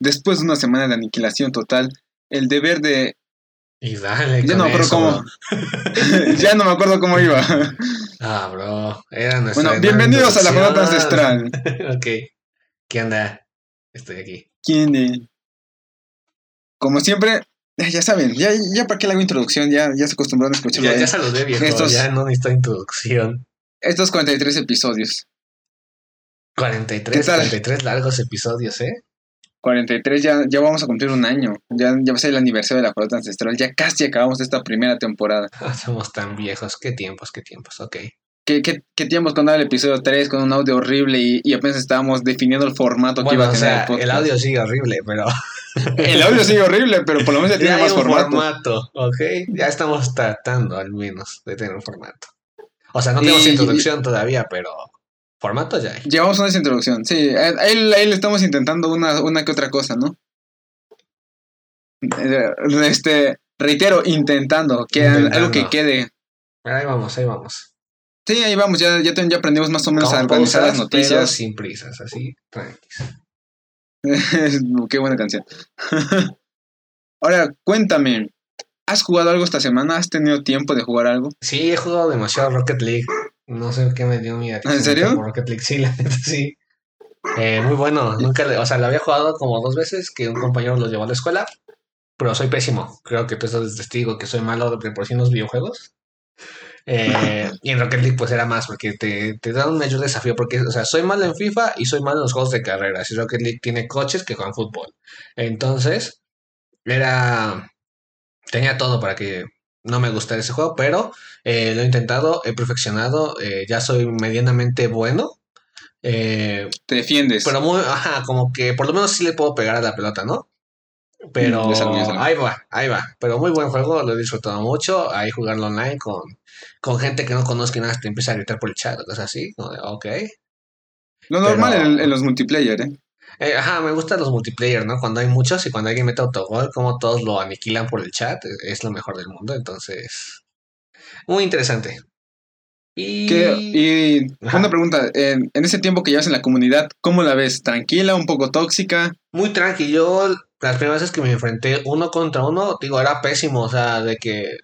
después de una semana de aniquilación total, el deber de... Y dale, Ya no me acuerdo cómo. ya no me acuerdo cómo iba. Ah, bro. Era nuestra Bueno, bienvenidos a la introducción. ancestral. ok. ¿Qué onda? Estoy aquí. ¿Quién de- Como siempre, eh, ya saben, ya, ya para qué le hago introducción, ya, ya se acostumbraron a escuchar Ya, ya saludé, viejo. Estos- Ya no necesito introducción. estos 43 episodios. 43, ¿Qué tal? 43 largos episodios, ¿eh? 43, ya, ya vamos a cumplir un año. Ya, ya va a ser el aniversario de la jornada ancestral. Ya casi acabamos esta primera temporada. Somos tan viejos. Qué tiempos, qué tiempos. Ok. ¿Qué, qué, qué tiempos cuando era el episodio 3 con un audio horrible y, y apenas estábamos definiendo el formato que iba Bueno, a o tener sea, el podcast? el audio sigue horrible, pero El audio sigue horrible, pero por lo menos ya tiene ya hay más un formato. formato, ¿ok? Ya estamos tratando al menos de tener un formato. O sea, no tenemos Y- introducción todavía, pero formato ya hay. Llevamos una introducción, sí. A a él, a él le estamos intentando una, una que otra cosa, ¿no? Eh, Este, reitero, intentando, que Intentando. algo que quede. Ahí vamos, ahí vamos. Sí, ahí vamos, ya, ya, ya aprendimos más o menos a organizar las noticias. sin prisas, así, tranquis. Qué buena canción. Ahora, cuéntame, ¿has jugado algo esta semana? ¿Has tenido tiempo de jugar algo? Sí, he jugado demasiado Rocket League. No sé qué me dio mi atención ¿En serio? por Rocket League, sí, la neta sí. Eh, muy bueno, nunca le, o sea, lo había jugado como dos veces que un compañero lo llevó a la escuela, pero soy pésimo. Creo que tú estás testigo que soy malo de por sí en los videojuegos. Eh, y en Rocket League pues era más porque te, te da un mayor desafío porque, o sea, soy malo en FIFA y soy malo en los juegos de carreras y Rocket League tiene coches que juegan fútbol. Entonces, era... Tenía todo para que no me gustara ese juego, pero eh, lo he intentado, he perfeccionado, eh, ya soy medianamente bueno. Eh, ¿Te defiendes? pero muy, ajá, como que por lo menos sí le puedo pegar a la pelota, ¿no? Pero Mm, ahí va, ahí va. Pero muy buen juego, lo he disfrutado mucho. Ahí jugarlo online con, con gente que no conozco y nada, te empieza a gritar por el chat o cosas así. de, ok. Lo normal pero- en, en los multiplayer, ¿eh? Eh, ajá, me gustan los multiplayer, ¿no? Cuando hay muchos y cuando alguien mete autogol, como todos lo aniquilan por el chat, eh, es lo mejor del mundo. Entonces, muy interesante. Y... ¿Qué- y una pregunta, en, en ese tiempo que llevas en la comunidad, ¿cómo la ves? ¿Tranquila, un poco tóxica? Muy tranqui, yo las primeras veces que me enfrenté uno contra uno, digo, era pésimo, o sea, de que eh,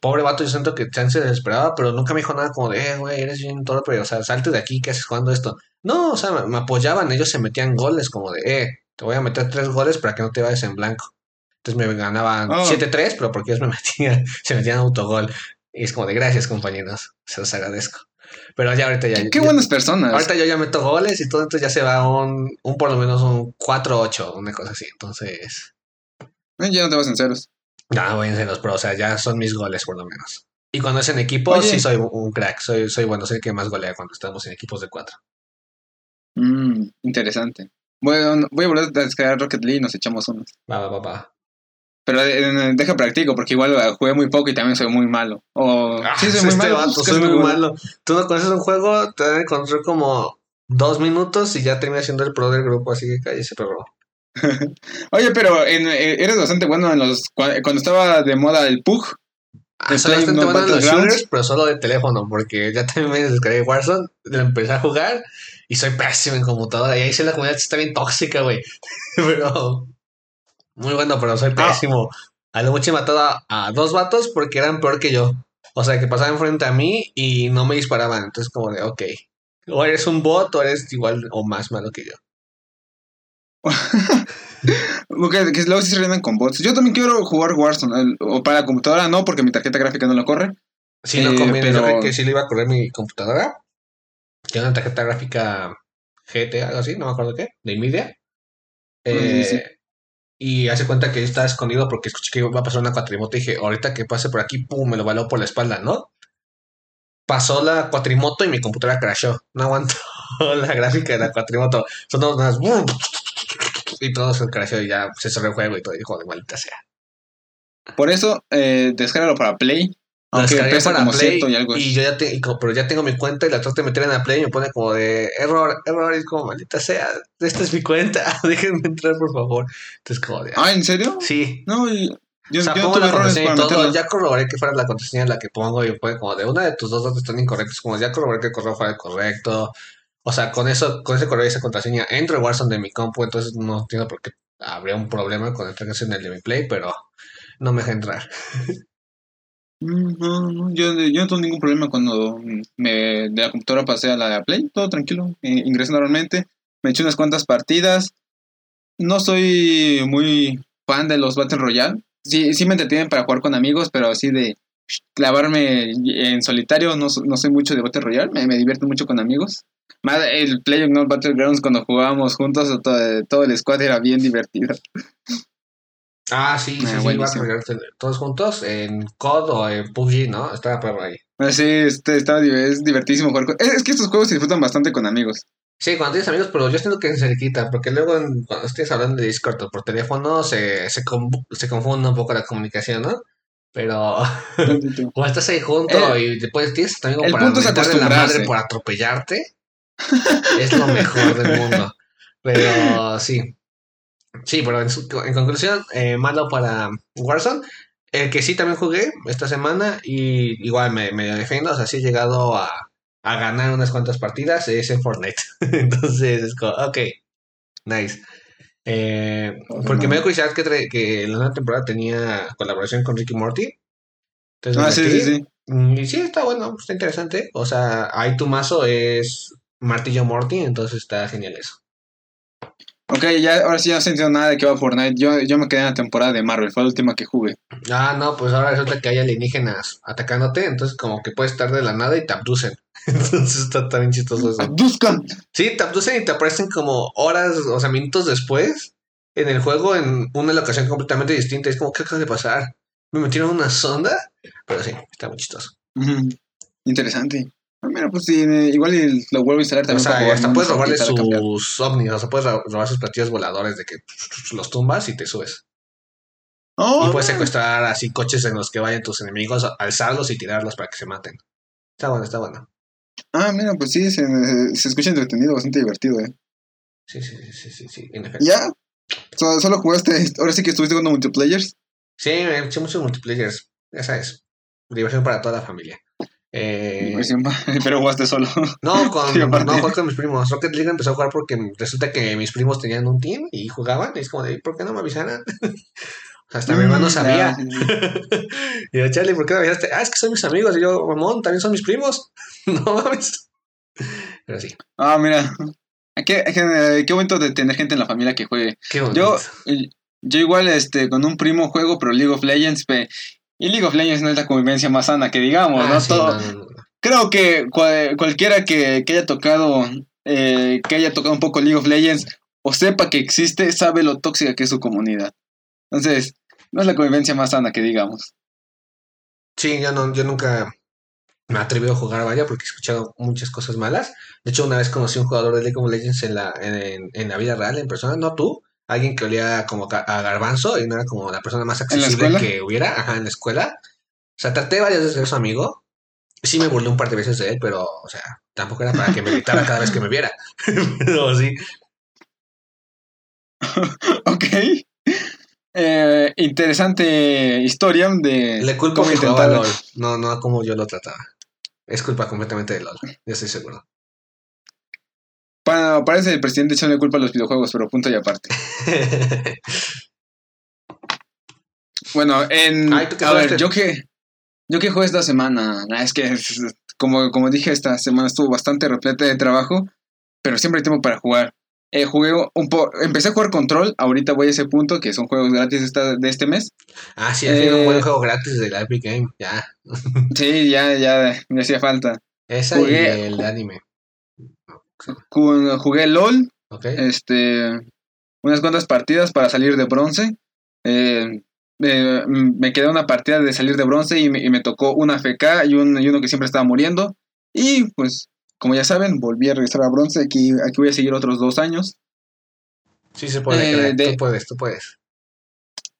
pobre vato, yo siento que chance se desesperaba, pero nunca me dijo nada como de, eh, güey, eres bien torpe, o sea, salte de aquí, ¿qué haces jugando esto? No, o sea, me, me apoyaban, ellos se metían goles como de, eh, te voy a meter tres goles para que no te vayas en blanco. Entonces me ganaban Oh. 7-3, pero porque ellos me metían, se metían autogol. Y es como de, gracias, compañeros, se los agradezco. Pero ya ahorita ya... Qué, ya- buenas personas. Ahorita yo ya meto goles y todo, entonces ya se va un, un por lo menos un 4-8, una cosa así. Entonces, Eh, ya no te vas en ceros. ya voy en celos, pero o sea, ya son mis goles por lo menos. Y cuando es en equipo, Oye. sí soy un- crack, soy, soy bueno, soy el que más golea cuando estamos en equipos de 4. Mm, interesante. Bueno, voy a volver a descargar Rocket League y nos echamos unos. Va, va, va, va. Pero eh, deja practico, porque igual eh, jugué muy poco y también soy muy malo. O, Ah, sí, soy este muy malo. vato, soy muy bueno. malo. Tú no conoces un juego, te encontrar como dos minutos y ya terminas siendo el pro del grupo, así que cállese, perro. Oye, pero en, eh, eres bastante bueno en los. cua- Cuando estaba de moda el PUG. Ah, soy bastante No bueno en los shooters, pero solo de teléfono, porque ya también me descargué Warzone, lo empecé a jugar y soy pésimo en computadora. Y ahí sí la comunidad está bien tóxica, güey. pero muy bueno, pero soy Ah. pésimo. A lo mucho he matado a, dos vatos porque eran peor que yo. O sea, que pasaban frente a mí y no me disparaban. Entonces, como de, ok. O eres un bot o eres igual o más malo que yo. Porque que luego sí se rellenan con bots. Yo también quiero jugar Warzone. o para la computadora no, porque mi tarjeta gráfica no lo corre. Sí, no Eh, conviene. Yo pero- que sí le iba a correr mi computadora. Tiene una tarjeta gráfica GT, algo así, no me acuerdo qué, de Nvidia. Eh, Sí, sí. Y hace cuenta que estaba escondido porque escuché que iba a pasar una cuatrimoto y dije, ahorita que pase por aquí, pum, me lo baló por la espalda, ¿no? Pasó la cuatrimoto y mi computadora crashó. No aguantó la gráfica de la cuatrimoto. Son dos más. Y todo se crashó y ya se cerró el juego y todo. Y dijo, de maldita sea. Por eso, eh, descárgalo para Play. Aunque descargué para como Play y algo. y yo ya te, pero ya tengo mi cuenta y la trato de meter en la Play y me pone como de error, error, y es como maldita sea, esta es mi cuenta, déjenme entrar por favor. Entonces como de, Ah, ¿en serio? sí, No, y- yo, o sea, yo pongo la contraseña y todo, ya corroboré que fuera la contraseña la que pongo y pone como de una de tus dos datos están incorrectos, como ya corroboré que el correo fuera el correcto. O sea, con eso, con ese correo y esa contraseña entro en Warzone de mi compu, entonces no entiendo por qué habría un problema con esta canción del mi Play, pero no me deja entrar. No, no, yo, yo no tengo ningún problema cuando me, de la computadora pasé a la Play, todo tranquilo. Eh, ingresé normalmente, me eché unas cuantas partidas. No soy muy fan de los Battle Royale. Sí, sí me entretienen para jugar con amigos, pero así de clavarme en solitario, no, no soy mucho de Battle Royale, me, me divierto mucho con amigos. Más el PlayerUnknown's Battlegrounds cuando jugábamos juntos, todo, todo el squad era bien divertido. Ah, sí, sí, Ah, sí. Battle Royale, todos juntos en COD o en PUBG, ¿no? Estaba perro ahí. Así, este, estaba, es divertísimo jugar con... Es, es que estos juegos se disfrutan bastante con amigos. Sí, cuando tienes amigos, pero yo siento que se le quita, porque luego en- cuando estés hablando de Discord o por teléfono se, se, se confunde un poco la comunicación, ¿no? Pero cuando estás ahí junto y después tienes a tu amigo el para punto es la madre por atropellarte, es lo mejor del mundo. Pero sí. Sí, pero en, su- en conclusión, eh, malo para Warzone. El que sí también jugué esta semana y igual me, me defiendo, o sea, sí he llegado a, a ganar unas cuantas partidas, es en Fortnite. Entonces es como, ok, nice. Eh, porque me dio curiosidad que, que la nueva temporada tenía colaboración con Ricky Morty. Entonces Ah, sí, sí, sí. Mm, Y sí, está bueno, está interesante. O sea, ahí tu mazo es Martillo Morty, entonces está genial eso. Ok, ya, ahora sí ya no entiendo nada de qué va Fortnite. Yo, yo me quedé en la temporada de Marvel, fue la última que jugué. Ah, no, pues ahora resulta que hay alienígenas atacándote, entonces como que puedes estar de la nada y te abducen. Entonces está también chistoso eso. ¡Abduzcan! Sí, te abducen y te aparecen como horas, o sea, minutos después en el juego en una locación completamente distinta. Es como, ¿qué acaba de pasar? ¿Me metieron en una sonda? Pero sí, está muy chistoso. Interesante. Ah, mira, pues sí, eh, igual y lo vuelvo a instalar O también para sea, hasta ¿no? puedes robarle sus ovnis, o sea, puedes ro- robar sus platillos voladores de que los tumbas y te subes. Oh, Y puedes secuestrar así coches en los que vayan tus enemigos, alzarlos y tirarlos para que se maten. Está bueno, está bueno. Ah, mira, pues sí, se, se escucha entretenido, bastante divertido, ¿eh? Sí, sí, sí, sí, sí, sí, en efecto. ¿Ya? So- ¿Solo jugaste? Ahora sí que estuviste jugando multiplayers. Sí, he hecho muchos multiplayers. Ya sabes. Diversión para toda la familia. Eh, Pero jugaste solo. no, con, Sí, no, juego con mis primos. Rocket League empezó a jugar porque resulta que mis primos tenían un team y jugaban. Y es como de, ¿por qué no me sea, hasta mi hermano Mm, sabía. ya, sí, sí. Y yo, Charlie, ¿por qué me avisaste? Ah, es que son mis amigos. Y yo, mamón, también son mis primos. no mames. Pero sí. Ah, mira. Qué, qué, qué bonito de tener gente en la familia que juegue. Qué bonito. Yo, yo igual este, con un primo juego, pero League of Legends, pe- y League of Legends no es la convivencia más sana que digamos, Ah, ¿no? sí, Todo- no. Creo que cual- cualquiera que, que haya tocado eh, que haya tocado un poco League of Legends o sepa que existe, sabe lo tóxica que es su comunidad. Entonces, no es la convivencia más sana que digamos. Sí, yo, no, yo nunca me atreví a jugar vaya porque he escuchado muchas cosas malas. De hecho, una vez conocí a un jugador de League of Legends en la, en, en la vida real, en persona, no tú, alguien que olía como a garbanzo y no era como la persona más accesible que hubiera, ajá, en la escuela. O sea, traté varias veces de ser su amigo. Sí me burlé un par de veces de él, pero, o sea, tampoco era para que me gritara cada vez que me viera. pero sí. ok. Eh, interesante historia de Le culpo que intentar- LOL, no, no como yo lo trataba. Es culpa completamente de LOL, yo estoy seguro. Pa- parece el presidente echándole culpa a los videojuegos, pero punto y aparte. Bueno, en Ay, ¿tú qué a ver, yo que yo que jugué esta semana, Ah, es que como, como dije, esta semana estuvo bastante repleta de trabajo, pero siempre hay tiempo para jugar. Eh, jugué un po empecé a jugar Control, ahorita voy a ese punto, que son juegos gratis esta- de este mes. ah, sí, ha sido un Eh, buen juego gratis de la Epic Game, ya. Sí, ya, ya me hacía falta. Esa Jugué- y el de anime. Ju- Jugué LOL, este, unas cuantas partidas para salir de bronce. Eh, eh, me quedé una partida de salir de bronce y me, y me tocó una FK y, un, y uno que siempre estaba muriendo. Y pues, como ya saben, volví a regresar a bronce. Aquí, aquí voy a seguir otros dos años. Sí se puede, eh, de- tú puedes, tú puedes.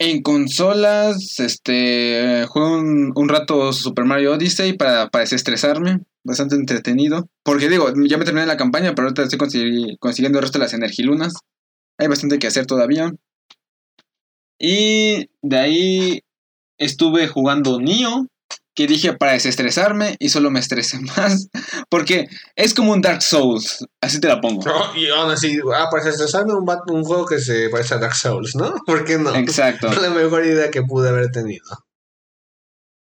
En consolas, este, jugué un, rato Super Mario Odyssey para, para desestresarme. Bastante entretenido. Porque digo, ya me terminé la campaña, pero ahorita estoy consiguiendo el resto de las energilunas. Hay bastante que hacer todavía. Y de ahí estuve jugando Nioh. Que dije para desestresarme y solo me estresé más. Porque es como un Dark Souls, así te la pongo. No, y aún así, ah, para estresarme un, un juego que se parece a Dark Souls, ¿no? ¿Por qué no? Exacto. La mejor idea que pude haber tenido.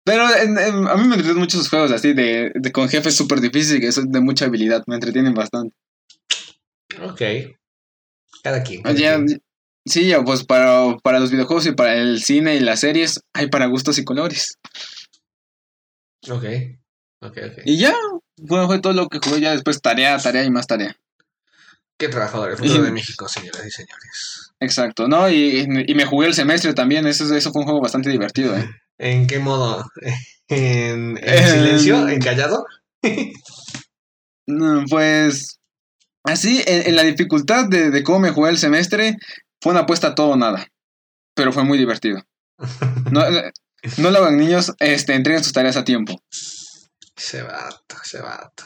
Pero en- en- a mí me entretienen mucho esos juegos así de, de con jefes súper difíciles que son de mucha habilidad. Me entretienen bastante. Ok. Cada quien. cada Ya, quien. sí, ya, pues para, para los videojuegos y para el cine y las series hay para gustos y colores. Ok. Ok, ok. Y ya, bueno, fue todo lo que jugué. Ya después tarea, tarea y más tarea. Qué trabajador, el futuro de México, señoras y señores. Exacto, ¿no? Y, y me jugué el semestre también. Eso, eso fue un juego bastante divertido, ¿eh? ¿En qué modo? ¿En, en Eh, silencio? ¿En callado? Pues así, en, en la dificultad de, de cómo me jugué el semestre, fue una apuesta a todo o nada. Pero fue muy divertido. No, eh, no lo hagan niños, este, entreguen sus tareas a tiempo. Se vato, se vato.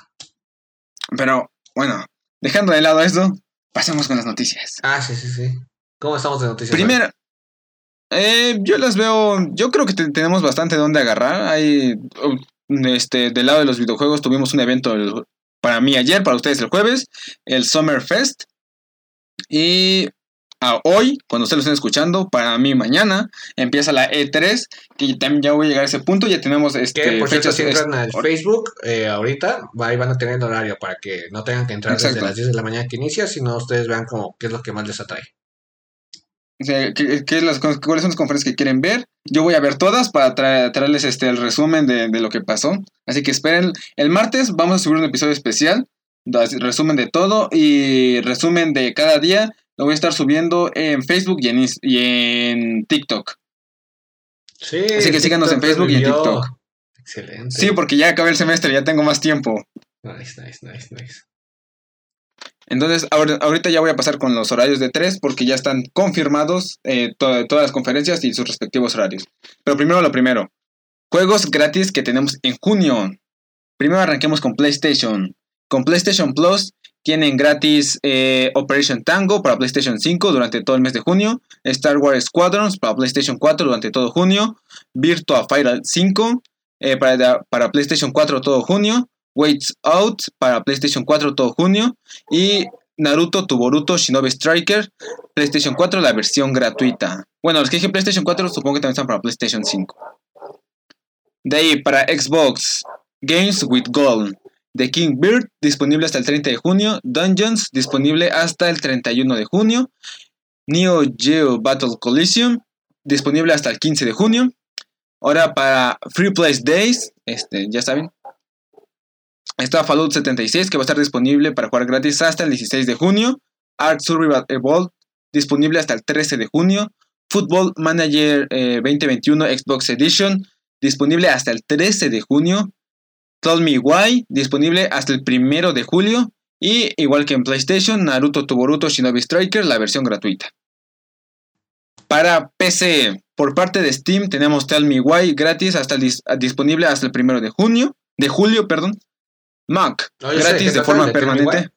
Pero bueno, dejando de lado eso, pasemos con las noticias. Ah, sí, sí, sí. ¿Cómo estamos de noticias? Primero, eh, yo las veo, yo creo que te- tenemos bastante donde agarrar. Hay, uh, este, del lado de los videojuegos tuvimos un evento el- para mí ayer, para ustedes el jueves, el Summer Fest. Y a hoy, cuando ustedes lo estén escuchando, para mí mañana empieza la E3, que también ya voy a llegar a ese punto, ya tenemos este, Que por cierto, si entran al Facebook eh, ahorita, ahí van a tener el horario para que no tengan que entrar desde Exacto. las 10 de la mañana que inicia, sino ustedes vean como qué es lo que más les atrae. O sea, ¿qué- qué las, ¿Cuáles son las conferencias que quieren ver? Yo voy a ver todas para tra- traerles este, el resumen de, de lo que pasó. Así que esperen. El martes vamos a subir un episodio especial. Resumen de todo y resumen de cada día. Lo voy a estar subiendo en Facebook y en, Ins- y en TikTok. Sí, Así que síganos en Facebook y en. TikTok. Excelente. Sí, porque ya acabé el semestre, ya tengo más tiempo. Nice, nice, nice, nice. Entonces, ahora- ahorita ya voy a pasar con los horarios de tres porque ya están confirmados eh, to- todas las conferencias y sus respectivos horarios. Pero primero lo primero. Juegos gratis que tenemos en junio. Primero arranquemos con PlayStation. Con PlayStation Plus tienen gratis eh, Operation Tango para PlayStation 5 durante todo el mes de junio. Star Wars Squadrons para PlayStation 4 durante todo junio. Virtua Fighter 5 eh, para, PlayStation 4 todo junio. Waits Out para PlayStation 4 todo junio. Y Naruto to Boruto Shinobi Striker, PlayStation 4, la versión gratuita. Bueno, los que dije PlayStation 4 supongo que también están para PlayStation 5. De ahí, para Xbox, Games with Gold. The King Bird, disponible hasta el 30 de junio. Dungeons, disponible hasta el 31 de junio. Neo Geo Battle Coliseum, disponible hasta el 15 de junio. Ahora para Free Place Days, este, ya saben, Está Fallout 76 que va a estar disponible para jugar gratis hasta el 16 de junio. Ark Survival Evolved disponible hasta el 13 de junio. Football Manager eh, 2021 Xbox Edition disponible hasta el 13 de junio. Tell Me Why disponible hasta el 1 de julio. Y igual que en PlayStation, Naruto to Boruto Shinobi Striker, la versión gratuita. Para PC, por parte de Steam, tenemos Tell Me Why gratis hasta dis- disponible hasta el 1 de junio. De julio, perdón. Mac, No, yo sé, ¿qué gratis de forma ¿De Tell Me permanente.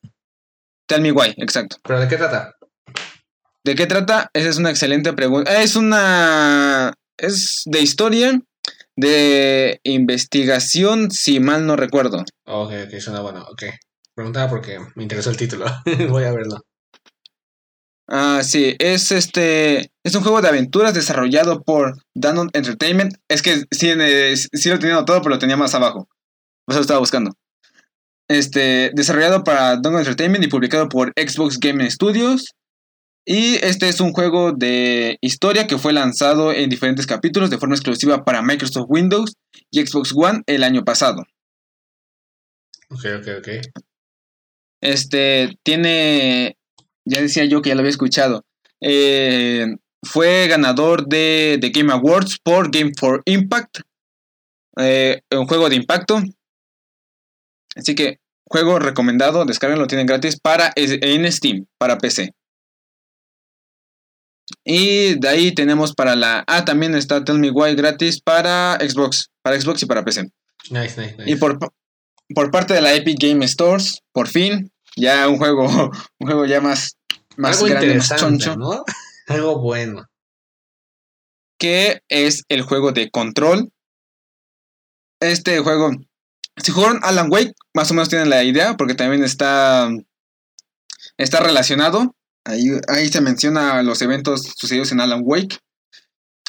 Tell Me Why, exacto. ¿Pero de qué trata? ¿De qué trata? Esa es una excelente pregunta. Es una. Es de historia, de investigación, si mal no recuerdo. Ok, ok, suena bueno, ok. Preguntaba porque me interesó el título. Voy a verlo. Ah, sí, es este. Es un juego de aventuras desarrollado por Danon Entertainment. Es que sí, eh, sí lo tenía todo, pero lo tenía más abajo. Por eso lo estaba buscando. Este, desarrollado para Danon Entertainment y publicado por Xbox Gaming Studios. Y este es un juego de historia que fue lanzado en diferentes capítulos de forma exclusiva para Microsoft Windows y Xbox One el año pasado. Ok, ok, ok. Este tiene, ya decía yo que ya lo había escuchado. Eh, fue ganador de, de Game Awards por Game for Impact. Eh, un juego de impacto. Así que, juego recomendado, descarguenlo, lo tienen gratis para, en Steam, para PC. Y de ahí tenemos para la... Ah, también está Tell Me Why gratis para Xbox, para Xbox y para PC. Nice, nice, nice. Y por, por parte de la Epic Game Stores, por fin, ya un juego, un juego ya más, más Algo grande, más choncho, ¿no? Algo bueno. que es el juego de Control. este juego, si jugaron Alan Wake, más o menos tienen la idea, porque también está, está relacionado. Ahí, ahí se menciona los eventos sucedidos en Alan Wake.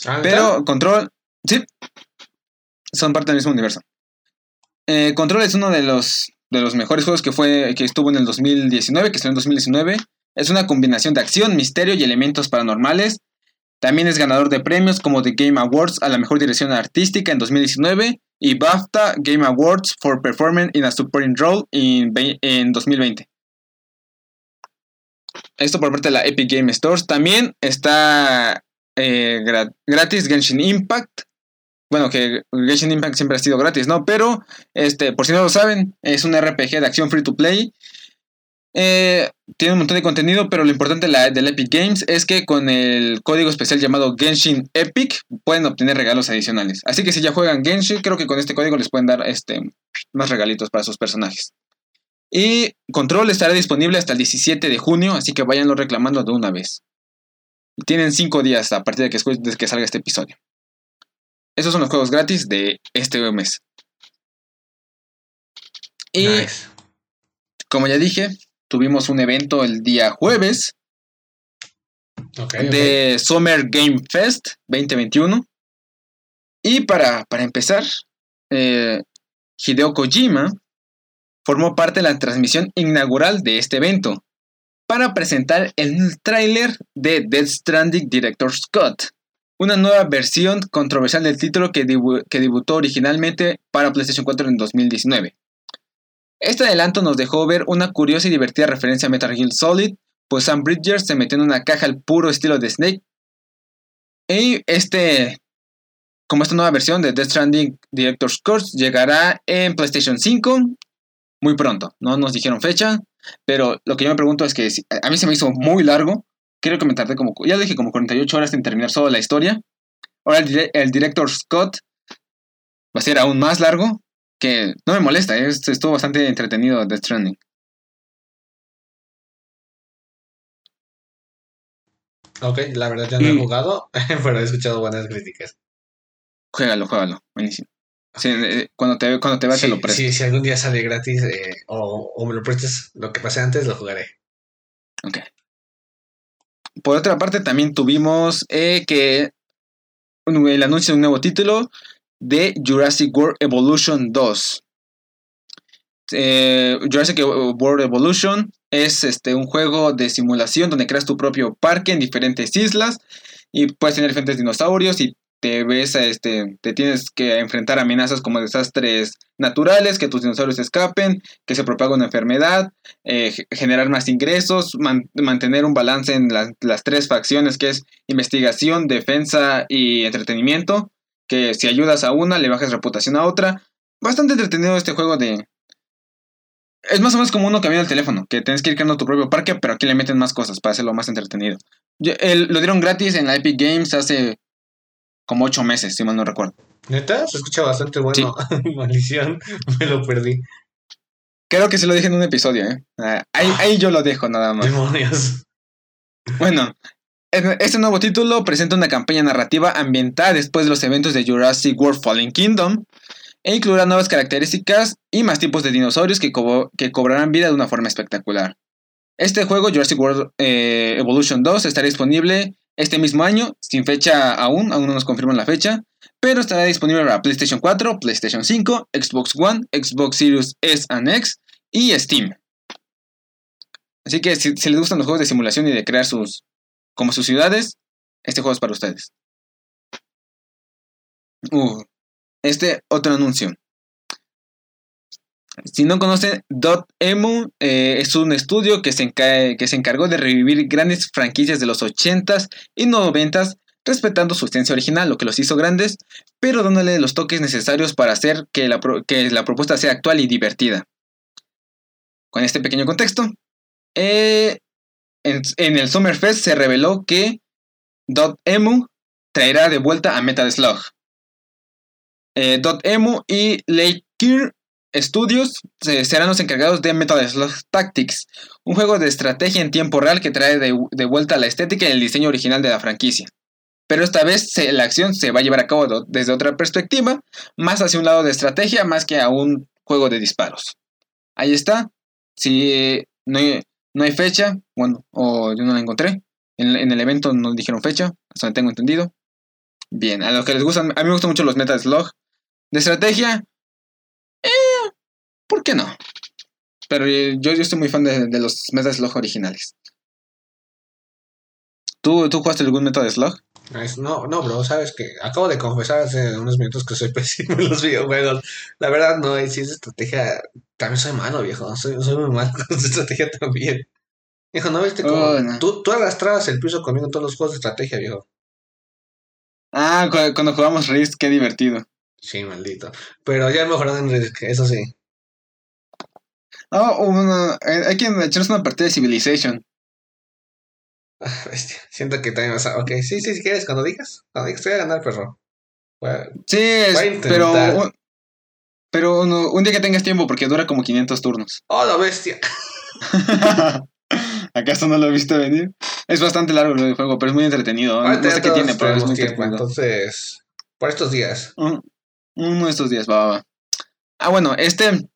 Ah, Pero Control, sí, son parte del mismo universo. Eh, Control es uno de los, de los mejores juegos que, fue, que estuvo en el 2019, que estuvo en 2019. Es una combinación de acción, misterio y elementos paranormales. También es ganador de premios como The Game Awards a la mejor dirección artística en 2019 y BAFTA Game Awards for Performance in a Supporting Role en 2020. Esto por parte de la Epic Game Stores. También está eh, gra- gratis Genshin Impact. Bueno, que Genshin Impact siempre ha sido gratis, ¿no? Pero, este, por si no lo saben, es un RPG de acción free to play. Eh, tiene un montón de contenido, pero lo importante de la, del Epic Games es que con el código especial llamado Genshin Epic pueden obtener regalos adicionales. Así que si ya juegan Genshin, creo que con este código les pueden dar este, más regalitos para sus personajes. Y Control estará disponible hasta el 17 de junio, así que váyanlo reclamando de una vez. Tienen 5 días a partir de que, escu- de que salga este episodio. Esos son los juegos gratis de este mes. Y Nice. como ya dije, tuvimos un evento el día jueves de Summer Game Fest 2021. Y para, para empezar, eh, Hideo Kojima formó parte de la transmisión inaugural de este evento para presentar el tráiler de Death Stranding Director Scott, una nueva versión controversial del título que, que debutó originalmente para PlayStation 4 en 2019. Este adelanto nos dejó ver una curiosa y divertida referencia a Metal Gear Solid, pues Sam Bridger se metió en una caja al puro estilo de Snake. Y este, como esta nueva versión de Death Stranding Director's Course llegará en PlayStation 5 muy pronto. No nos dijeron fecha, pero lo que yo me pregunto es que si- a mí se me hizo muy largo. Creo que me tardé como, ya dije, como 48 horas en terminar solo la historia. Ahora el, dire- el Director Scott va a ser aún más largo, que no me molesta, ¿eh? es- estuvo bastante entretenido Death Stranding. Ok, la verdad ya no he Mm. jugado, pero he escuchado buenas críticas. Juégalo, juégalo, buenísimo. Sí, eh, cuando te, cuando te va te Sí, lo presto. sí, si algún día sale gratis eh, o, o me lo prestes lo que pasé antes, lo jugaré. Ok. Por otra parte, también tuvimos eh, que el anuncio de un nuevo título de Jurassic World Evolution 2. Eh, Jurassic World Evolution es este, un juego de simulación donde creas tu propio parque en diferentes islas y puedes tener diferentes dinosaurios y te ves a este te tienes que enfrentar amenazas como desastres naturales, que tus dinosaurios escapen, que se propaga una enfermedad, eh, ge- generar más ingresos, man- mantener un balance en las, tres facciones que es investigación, defensa y entretenimiento, que si ayudas a una le bajas reputación a otra. Bastante entretenido este juego de... Es más o menos como uno que al teléfono, que tienes que ir creando tu propio parque, pero aquí le meten más cosas para hacerlo más entretenido. Lo dieron gratis en la Epic Games hace como ocho meses, si mal no recuerdo. Neta, se escucha bastante bueno. Maldición, me lo perdí. Creo que se lo dije en un episodio, ¿eh? Ah, ahí, ahí yo lo dejo nada más. Demonios. Bueno, en- este nuevo título presenta una campaña narrativa ambientada después de los eventos de Jurassic World Fallen Kingdom e incluirá nuevas características y más tipos de dinosaurios que, co- que cobrarán vida de una forma espectacular. Este juego, Jurassic World eh, Evolution 2, estará disponible este mismo año, sin fecha aún, aún no nos confirman la fecha, pero estará disponible para PlayStation 4, PlayStation 5, Xbox One, Xbox Series S and X y Steam. Así que si, les gustan los juegos de simulación y de crear sus como sus ciudades, este juego es para ustedes. Uh, este otro anuncio. Si no conocen, Dotemu eh, es un estudio que se, encargó de revivir grandes franquicias de los 80s y 90s, respetando su esencia original, lo que los hizo grandes, pero dándole los toques necesarios para hacer que la, propuesta sea actual y divertida. Con este pequeño contexto, eh, en, en el Summerfest se reveló que Dotemu traerá de vuelta a Metal Slug. Eh, Dotemu y Lakir Studios se- serán los encargados de Metal Slug Tactics, un juego de estrategia en tiempo real que trae de, vuelta la estética y el diseño original de la franquicia. pero esta vez la acción se va a llevar a cabo desde otra perspectiva, más hacia un lado de estrategia, más que a un juego de disparos. Ahí está. Si no hay, no hay fecha, bueno, o yo no la encontré. En, en el evento no dijeron fecha, hasta donde tengo entendido. Bien, a los que les gustan, a mí me gustan mucho los Metal Slug. De estrategia, eh, ¿por qué no? Pero eh, yo, yo estoy muy fan de, de los Metal Slug originales. ¿Tú, ¿Tú jugaste algún Metal Slug? No, no, bro, sabes que acabo de confesar hace unos minutos que soy pésimo en los videojuegos. La verdad, no, y si es estrategia, también soy malo, viejo. Soy, soy muy malo con estrategia también. Viejo, ¿no viste cómo? Oh, no. Tú, tú arrastrabas el piso conmigo en todos los juegos de estrategia, viejo. Ah, cu- cuando jugamos Risk, qué divertido. Sí, maldito. Pero ya he mejorado en Risk, eso sí. Oh, una- eh, hay que echarnos una partida de Civilization. Ah. Siento que también vas a... Ok, sí, sí, si quieres, cuando digas. Cuando digas, te voy a ganar, perro. Bueno, Sí, es- pero, un, pero uno- un día que tengas tiempo, porque dura como 500 turnos. ¡Oh, la bestia! ¿Acaso no lo he visto venir? Es bastante largo el juego, pero es muy entretenido. No, sé qué tiene, pero es muy tiempo, entonces... Por estos días. Un- Uno de estos días, va, va, va. Ah, bueno, este.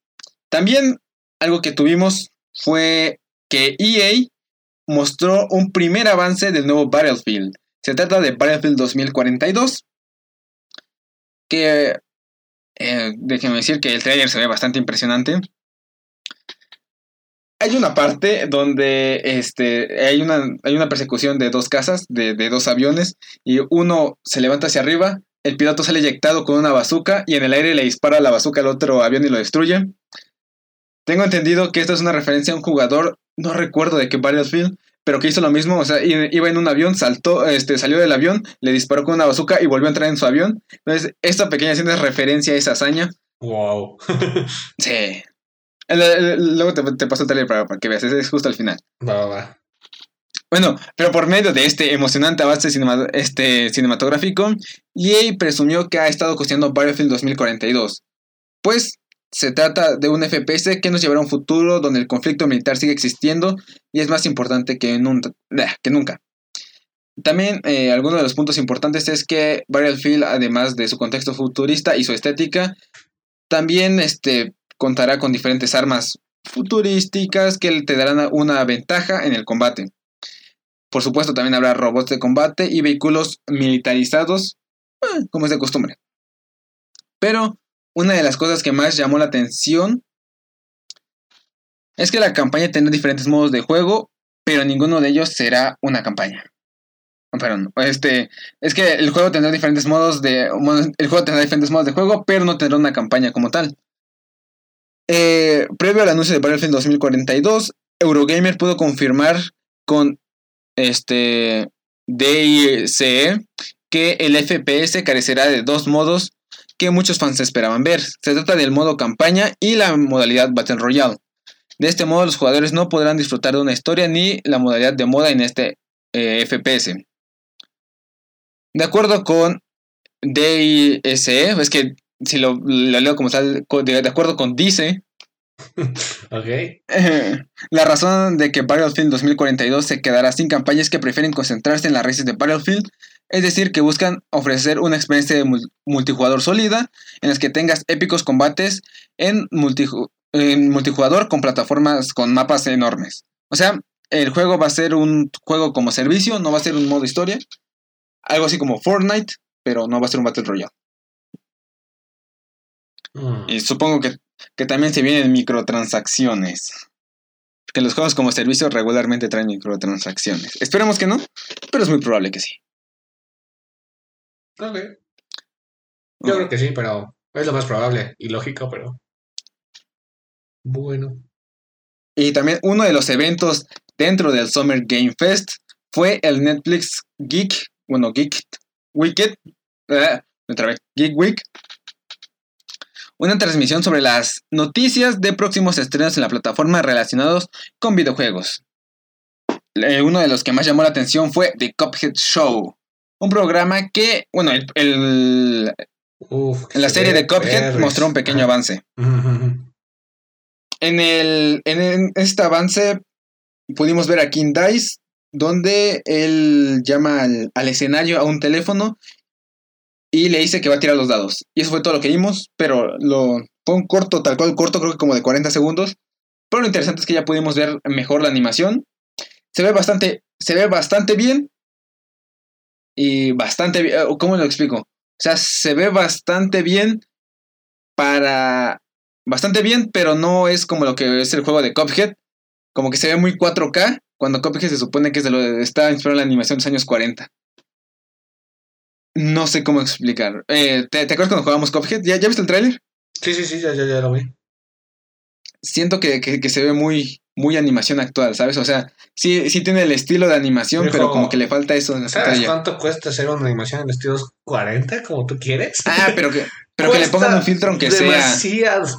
También algo que tuvimos fue que EA mostró un primer avance del nuevo Battlefield. Se trata de Battlefield 2042. Que. Eh, déjenme decir que el trailer se ve bastante impresionante. Hay una parte donde este, hay, una, hay una persecución de dos casas, de, dos aviones, y uno se levanta hacia arriba, el piloto sale eyectado con una bazooka y en el aire le dispara la bazooka al otro avión y lo destruye. Tengo entendido que esto es una referencia a un jugador, no recuerdo de qué Battlefield, pero que hizo lo mismo, o sea, iba en un avión, saltó, este, salió del avión, le disparó con una bazooka y volvió a entrar en su avión. Entonces, esta pequeña escena es referencia a esa hazaña. Wow. Sí. El- Luego te, te paso el trailer para, para que veas, es, es justo al final. Va, va, va. Bueno, pero por medio de este emocionante avance cinema- este, cinematográfico, EA presumió que ha estado costeando Battlefield 2042. Pues se trata de un FPS que nos llevará a un futuro donde el conflicto militar sigue existiendo y es más importante que, nunca. También eh, alguno de los puntos importantes es que Battlefield, además de su contexto futurista y su estética, también este, contará con diferentes armas futurísticas que te darán una ventaja en el combate. Por supuesto, también habrá robots de combate y vehículos militarizados, eh, como es de costumbre. Pero una de las cosas que más llamó la atención es que la campaña tendrá diferentes modos de juego, pero ninguno de ellos será una campaña. Perdón, este, es que el juego tendrá diferentes modos de, el juego tendrá diferentes modos de juego, pero no tendrá una campaña como tal. Eh, previo al anuncio de Battlefield 2042, Eurogamer pudo confirmar con este DICE que el FPS carecerá de dos modos que muchos fans esperaban ver. Se trata del modo campaña y la modalidad Battle Royale. De este modo los jugadores no podrán disfrutar de una historia ni la modalidad de moda en este eh, FPS. De acuerdo con DISE, es que si lo, lo leo como tal, de, de acuerdo con DICE, la razón de que Battlefield 2042 se quedará sin campaña es que prefieren concentrarse en las raíces de Battlefield, es decir, que buscan ofrecer una experiencia de mul- multijugador sólida en las que tengas épicos combates en, multiju- en multijugador con plataformas con mapas enormes. O sea, el juego va a ser un juego como servicio, no va a ser un modo historia, algo así como Fortnite, pero no va a ser un Battle Royale. Mm. Y supongo que, que también se vienen microtransacciones. Que los juegos como servicio regularmente traen microtransacciones. Esperemos que no, pero es muy probable que sí. Ok. Yo creo que sí, pero es lo más probable y lógico, pero. Bueno. Y también uno de los eventos dentro del Summer Game Fest fue el Netflix Geek, bueno, Geek Wicked, eh, me trabé, Geek Week. Una transmisión sobre las noticias de próximos estrenos en la plataforma relacionados con videojuegos. Eh, uno de los que más llamó la atención fue The Cuphead Show, un programa que, bueno, el- el- Uf, en la se serie de Cuphead perres. mostró un pequeño avance. El, en, en este avance pudimos ver a King Dice donde él llama al, al escenario a un teléfono y le dice que va a tirar los dados. Y eso fue todo lo que vimos, pero lo, fue un corto, tal cual corto, creo que como de 40 segundos. Pero lo interesante es que ya pudimos ver mejor la animación. Se ve bastante, se ve bastante bien. Y bastante bien, ¿cómo lo explico? O sea, se ve bastante bien para... Bastante bien, pero no es como lo que es el juego de Cuphead. Como que se ve muy 4K, cuando Cuphead se supone que es de lo de, está inspirado en la animación de los años 40. No sé cómo explicar. Eh, ¿te, ¿te, acuerdas cuando jugábamos Cuphead? ¿Ya, ¿Ya viste el tráiler? Sí, sí, sí, ya, ya lo vi. Siento que, que, que, se ve muy, muy animación actual, ¿sabes? O sea, sí, sí tiene el estilo de animación, pero, pero como que le falta eso. En ¿Sabes cuánto cuesta hacer una animación en estilos 40, como tú quieres? Ah, pero que, pero que le pongan un filtro aunque demasiado. sea.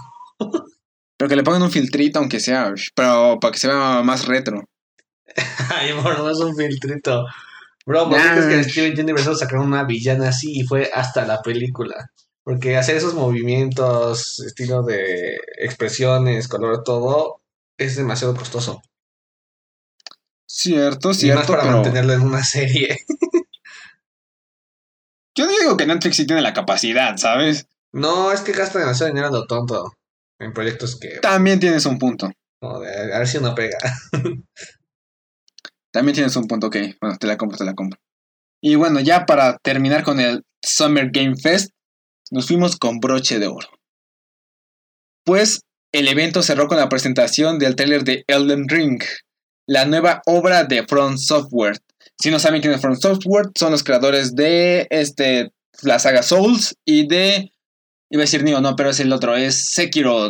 Pero que le pongan un filtrito aunque sea, pero para que se vea más retro. Ay, amor, no es un filtrito. Bro, ¿por qué crees que en Steven Universe sacaron una villana así y fue hasta la película? Porque hacer esos movimientos, estilo de expresiones, color, todo, es demasiado costoso. Cierto, cierto. Y más para pero... mantenerlo en una serie. Yo digo que Netflix sí tiene la capacidad, ¿sabes? No, es que gasta demasiado dinero en lo tonto. En proyectos que. También tienes un punto. Joder, a ver si uno pega. También tienes un punto, ok. Bueno, te la compro, te la compro. Y bueno, ya para terminar con el Summer Game Fest, nos fuimos con broche de oro. Pues el evento cerró con la presentación del trailer de Elden Ring, la nueva obra de From Software. Si no saben quién es From Software, son los creadores de este, la saga Souls y de... Iba a decir Nioh, no, pero es el otro, es Sekiro.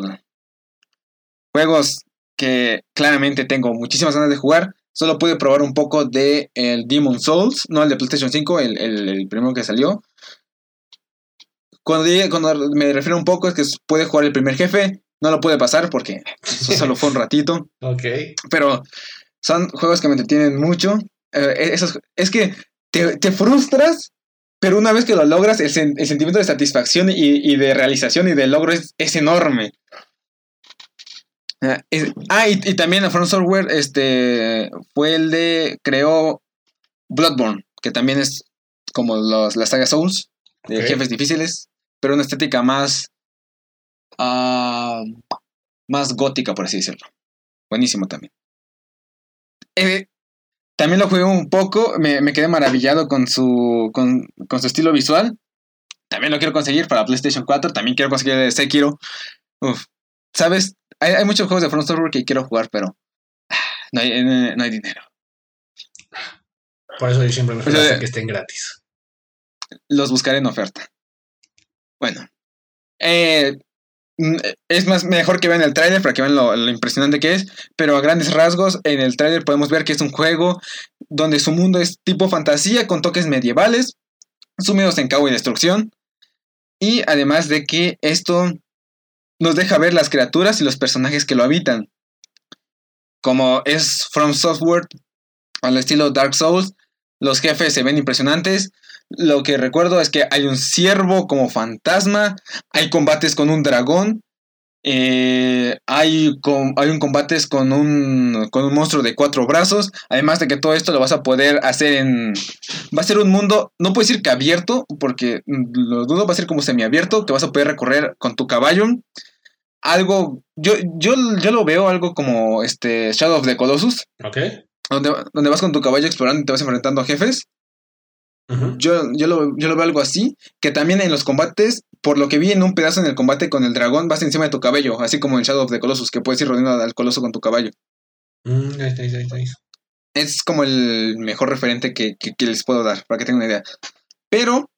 Juegos que claramente tengo muchísimas ganas de jugar. Solo pude probar un poco de el Demon Souls, no el de PlayStation 5, el, el, el primero que salió. Cuando, llegué, cuando me refiero un poco es que puede jugar el primer jefe. No lo pude pasar porque solo fue un ratito. ok. Pero son juegos que me entretienen mucho. Eh, esos, es que te, te, frustras, pero una vez que lo logras, el, sen, el sentimiento de satisfacción y, y, de realización y de logro es, es enorme. Es, ah, y, y, también a From Software este, fue el de. creó Bloodborne, que también es como los, la saga Souls, de okay. jefes difíciles, pero una estética más. Uh, más gótica, por así decirlo. Buenísimo también. Eh, también lo jugué un poco, me, me quedé maravillado con su, con, con, su estilo visual. También lo quiero conseguir para PlayStation 4, también quiero conseguir el Sekiro. Uf, ¿sabes? Hay, hay, muchos juegos de Front Software que quiero jugar, pero no hay, no hay dinero. Por eso yo siempre me prefiero que estén gratis. Los buscaré en oferta. Bueno. Eh, es más mejor que vean el tráiler para que vean lo, lo, impresionante que es, pero a grandes rasgos en el tráiler podemos ver que es un juego donde su mundo es tipo fantasía con toques medievales, sumidos en caos y destrucción, y además de que esto nos deja ver las criaturas y los personajes que lo habitan. Como es From Software al estilo Dark Souls, los jefes se ven impresionantes, lo que recuerdo es que hay un ciervo como fantasma, hay combates con un dragón, eh, hay, hay un combates con un, con un monstruo de cuatro brazos, además de que todo esto lo vas a poder hacer en... Va a ser un mundo, no puedo decir que abierto, porque lo dudo, va a ser como semiabierto, que vas a poder recorrer con tu caballo. Algo, yo, yo, yo lo veo algo como este Shadow of the Colossus. Ok. Donde, donde vas con tu caballo explorando y te vas enfrentando a jefes. Uh -huh. yo, yo, lo, yo lo veo algo así, que también en los combates, por lo que vi en un pedazo en el combate con el dragón, vas encima de tu cabello, así como en Shadow of the Colossus, que puedes ir rodeando al coloso con tu caballo. Mm, ahí está, ahí está, ahí está. Es como el mejor referente que, que, que, les puedo dar, para que tengan una idea. Pero,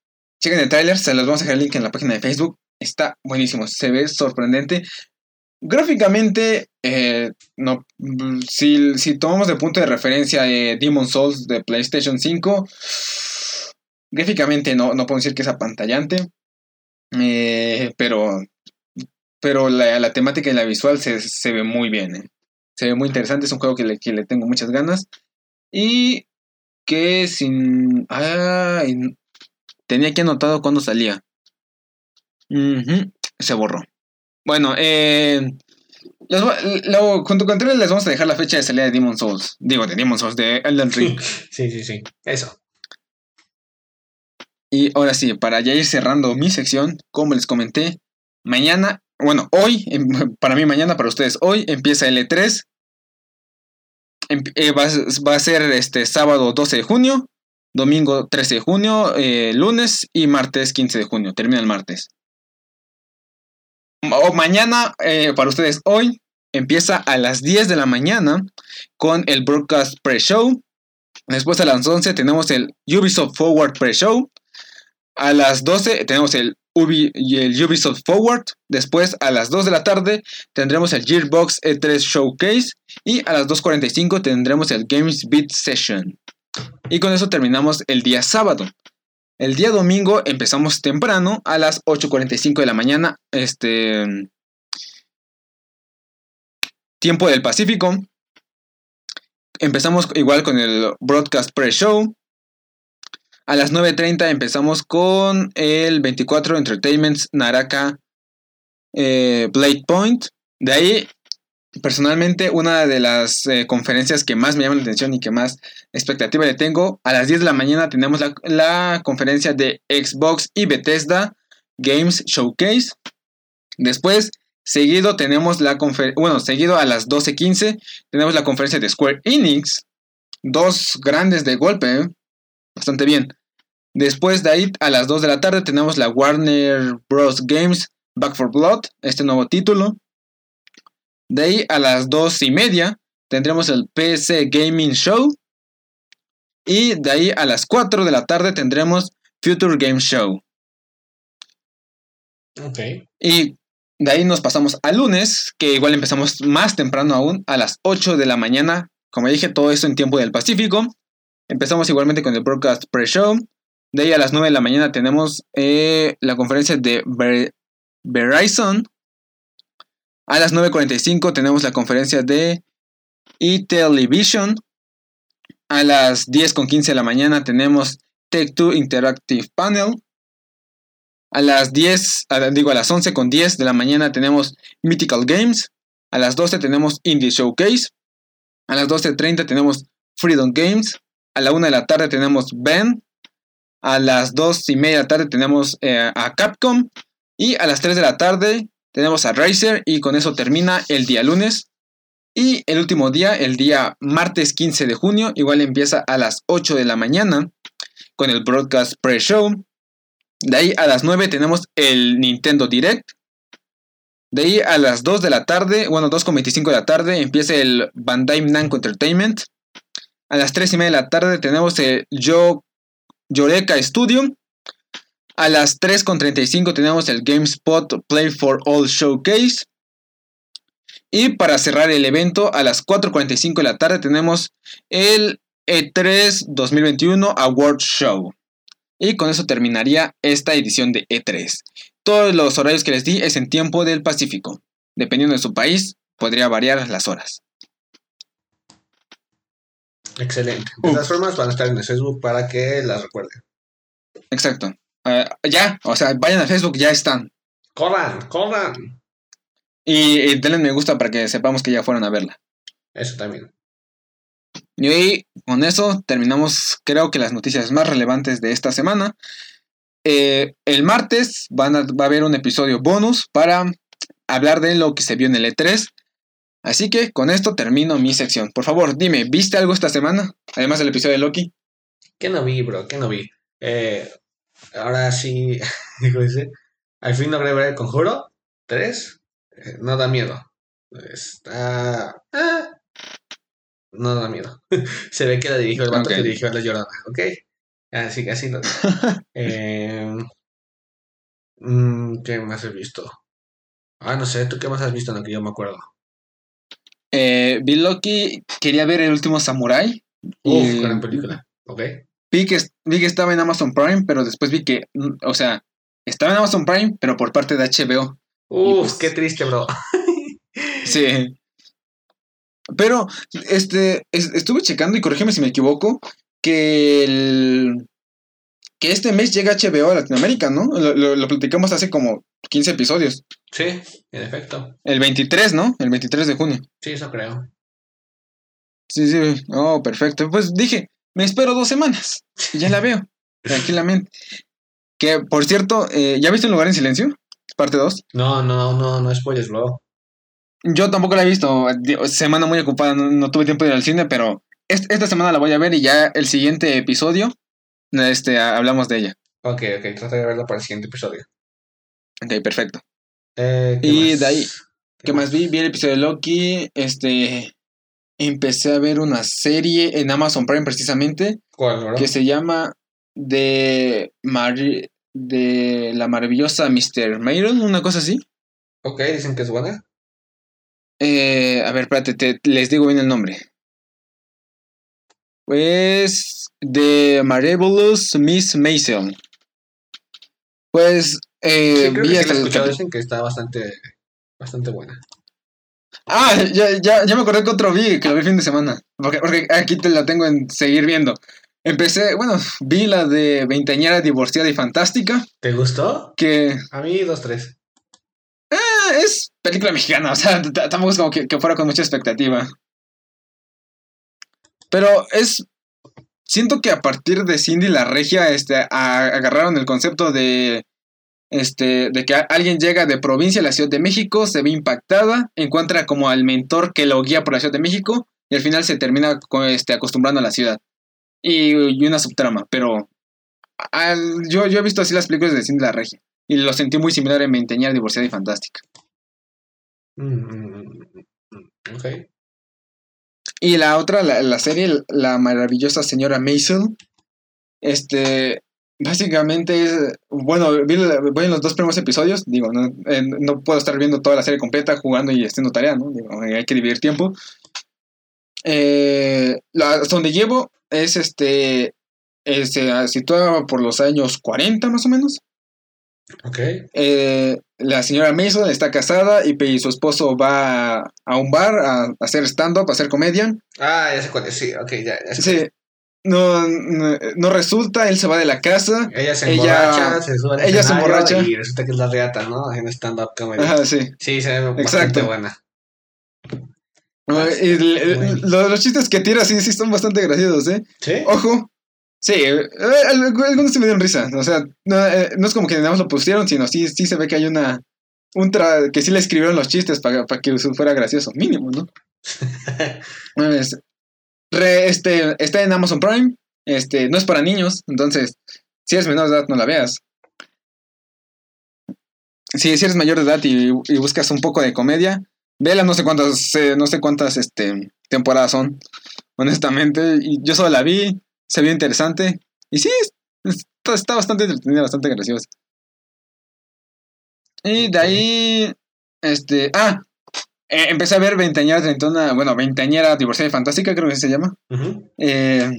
chequen el trailer, se los vamos a dejar el link en la página de Facebook. Está buenísimo, se ve sorprendente. Gráficamente, eh, no, si, si tomamos de punto de referencia eh, Demon Souls de PlayStation 5, Gráficamente no, no puedo decir que es apantallante, eh, pero, pero la, la, temática y la visual se, se ve muy bien. Eh. Se ve muy interesante, es un juego que le, que le tengo muchas ganas. Y que sin... Ay, tenía que anotado cuando salía. Se borró. Bueno, eh, Les voy- les vamos a dejar la fecha de salida de Demon Souls. Digo, de Demon Souls, de Elden Ring. Sí, sí, sí. Eso. Y ahora sí, para ya ir cerrando mi sección, como les comenté, mañana, bueno, hoy, em, para mí mañana, para ustedes hoy, empieza el E3. Em- eh, va a ser este sábado 12 de junio, domingo 13 de junio, eh, lunes y martes 15 de junio. Termina el martes. O mañana, eh, para ustedes hoy, empieza a las 10 de la mañana con el broadcast pre-show. Después a las 11 tenemos el Ubisoft Forward pre-show. A las 12 tenemos el, Ubisoft Forward. Después a las 2 de la tarde tendremos el Gearbox E3 Showcase. Y a las 2.45 tendremos el Games Beat Session. Y con eso terminamos el día sábado. El día domingo empezamos temprano a las 8.45 de la mañana. Este. Tiempo del Pacífico. Empezamos igual con el broadcast pre-show. A las 9.30 empezamos con el 24 Entertainment Naraka eh, Blade Point. De ahí, personalmente, una de las eh, conferencias que más me llama la atención y que más expectativa le tengo, a las 10 de la mañana tenemos la, la conferencia de Xbox y Bethesda Games Showcase. Después, seguido tenemos la conferencia, bueno, seguido a las 12.15 tenemos la conferencia de Square Enix. Dos grandes de golpe, ¿eh? Bastante bien. Después de ahí, a las 2 de la tarde, tenemos la Warner Bros. Games Back for Blood, este nuevo título. De ahí, a las 2 y media, tendremos el PC Gaming Show. Y de ahí, a las 4 de la tarde, tendremos Future Game Show. Ok. Y de ahí nos pasamos al lunes, que igual empezamos más temprano aún, a las 8 de la mañana. Como dije, todo eso en tiempo del Pacífico. Empezamos igualmente con el broadcast pre-show. De ahí a las 9 de la mañana tenemos eh, la conferencia de Ver- Verizon. A las 9.45 tenemos la conferencia de eTelevision. A las 10.15 de la mañana tenemos Tech2 Interactive Panel. A las 10, a- digo a las 11 con 10 de la mañana tenemos Mythical Games. A las 12 tenemos Indie Showcase. A las 12.30 tenemos Freedom Games. A la 1 de la tarde tenemos Ben. A las 2 y media de la tarde tenemos eh, a Capcom. Y a las 3 de la tarde tenemos a Razer. Y con eso termina el día lunes. Y el último día, el día martes 15 de junio, igual empieza a las 8 de la mañana con el broadcast pre-show. De ahí a las 9 tenemos el Nintendo Direct. De ahí a las 2 de la tarde, bueno, 2.25 de la tarde, empieza el Bandai Namco Entertainment. A las 3 y media de la tarde tenemos el Yo, Yoreka Studio. A las 3.35 tenemos el GameSpot Play for All Showcase. Y para cerrar el evento, a las 4.45 de la tarde tenemos el E E3 2021 Award Show. Y con eso terminaría esta edición de E3. Todos los horarios que les di es en tiempo del Pacífico. Dependiendo de su país, podría variar las horas. Excelente. De todas formas, van a estar en el Facebook para que las recuerden. Exacto. Eh, ya, o sea, vayan a Facebook, ya están. ¡Corran! ¡Corran! Y, y denle me gusta para que sepamos que ya fueron a verla. Eso también. Y hoy, con eso terminamos, creo que las noticias más relevantes de esta semana. Eh, el martes van a- va a haber un episodio bonus para hablar de lo que se vio en el E3. Así que con esto termino mi sección. Por favor, dime, ¿viste algo esta semana? Además del episodio de Loki. ¿Qué no vi, bro? ¿Qué no vi? Eh, ahora sí. Al fin logré ver el conjuro. ¿Tres? Eh, no da miedo. Está. ah, no da miedo. Se ve que la dirigió el vato que dirigió la Llorona, ¿ok? Así, así lo eh, ¿Qué más he visto? Ah, no sé, ¿tú qué más has visto en lo que yo me acuerdo? Eh, vi Loki, quería ver el último Samurai. Uf, Y gran película. ¿Ok? Vi que, vi que estaba en Amazon Prime, pero después vi que, o sea, estaba en Amazon Prime, pero por parte de HBO. Uf, pues- qué triste, bro. Sí. Pero, este, es- estuve checando y corrígeme si me equivoco, que el, que este mes llega HBO a Latinoamérica, ¿no? Lo, lo- lo platicamos hace como 15 episodios. Sí, en efecto. El 23, ¿no? El 23 de junio. Sí, eso creo. Sí, sí. Oh, perfecto. Pues dije, me espero dos semanas. Y ya la veo. tranquilamente. Que, por cierto, eh, ¿ya viste Un lugar en silencio? Parte 2. No, no, no, no spoilers, bro. Yo tampoco la he visto. Semana muy ocupada, no, no tuve tiempo de ir al cine, pero es- esta semana la voy a ver y ya el siguiente episodio este, hablamos de ella. Ok, ok, trata de verlo para el siguiente episodio. Ok, perfecto. Eh, ¿qué Y más? de ahí, ¿Qué más vi? Vi el episodio de Loki. Este. Empecé a ver una serie en Amazon Prime precisamente. ¿Cuál, bro? Que se llama De. Mari- de la maravillosa Mr. Mayron, una cosa así. Ok, dicen que es buena. Eh, a ver, espérate, te- les digo bien el nombre. Pues. The Marvelous Miss Mason. Pues. Eh, sí, creo que sí hasta la he el escuchado. capi- Dicen que está bastante, bastante buena. Ah, ya, ya, ya me acordé que otro vi, que lo vi el fin de semana. Porque, porque aquí te la tengo en seguir viendo. Empecé, bueno, vi la de Veinteañera Divorciada y Fantástica, ¿Te gustó? que A mí, dos, tres. ah, es película mexicana, o sea, tampoco es como que, que fuera con mucha expectativa. Pero es. Siento que a partir de Cindy la Regia, este, a- agarraron el concepto de. Este, de que alguien llega de provincia a la Ciudad de México, se ve impactada, encuentra como al mentor que lo guía por la Ciudad de México, y al final se termina este, acostumbrando a la ciudad. Y, y una subtrama, pero. al- yo, yo he visto así las películas de Cindy la Regia, y lo sentí muy similar en Veinteañera Divorciada y Fantástica. Mm, Ok. Y la otra, la, la serie, La maravillosa señora Maisel, este, básicamente es, bueno, vi voy en los dos primeros episodios, digo, no, eh, no puedo estar viendo toda la serie completa jugando y haciendo tarea, ¿no? Digo, eh, hay que dividir tiempo. Eh, la, donde llevo es, este, eh, se sitúa por los años 40 más o menos. Ok. Eh, la señora Mason está casada y, su esposo va a, a un bar a, a hacer stand-up, a hacer comedia. Ah, ya sé cuál es. Sí, ok, ya. ya sé Sí, no, no, no resulta, él se va de la casa. Ella se Ella- emborracha, se sube al ella se emborracha. y resulta que es la reata, ¿no? En stand-up comedy. Ajá, sí. Sí, se ve bastante buena. Y l- Bueno. los, los chistes que tira sí, sí son bastante graciosos, ¿eh? ¿Sí? Ojo. Sí, eh, alg- algunos se me dieron risa. O sea, no, eh, no es como que nada más lo pusieron, sino sí, sí se ve que hay una. Un tra- que sí le escribieron los chistes para, para que fuera gracioso. Mínimo, ¿no? Es- re- este, está en Amazon Prime. Este, no es para niños, entonces, si eres menor de edad, no la veas. Si, si eres mayor de edad y, y buscas un poco de comedia, vela, no sé cuántas, eh, no sé cuántas este, temporadas son, honestamente. Y yo solo la vi, se vio interesante. Y sí, es- está, está bastante entretenida, bastante graciosa. Y de ahí, este, ah, eh, empecé a ver Veinteañera Treintona, bueno, Veinteañera Divorciada y Fantástica, creo que se llama. Eh,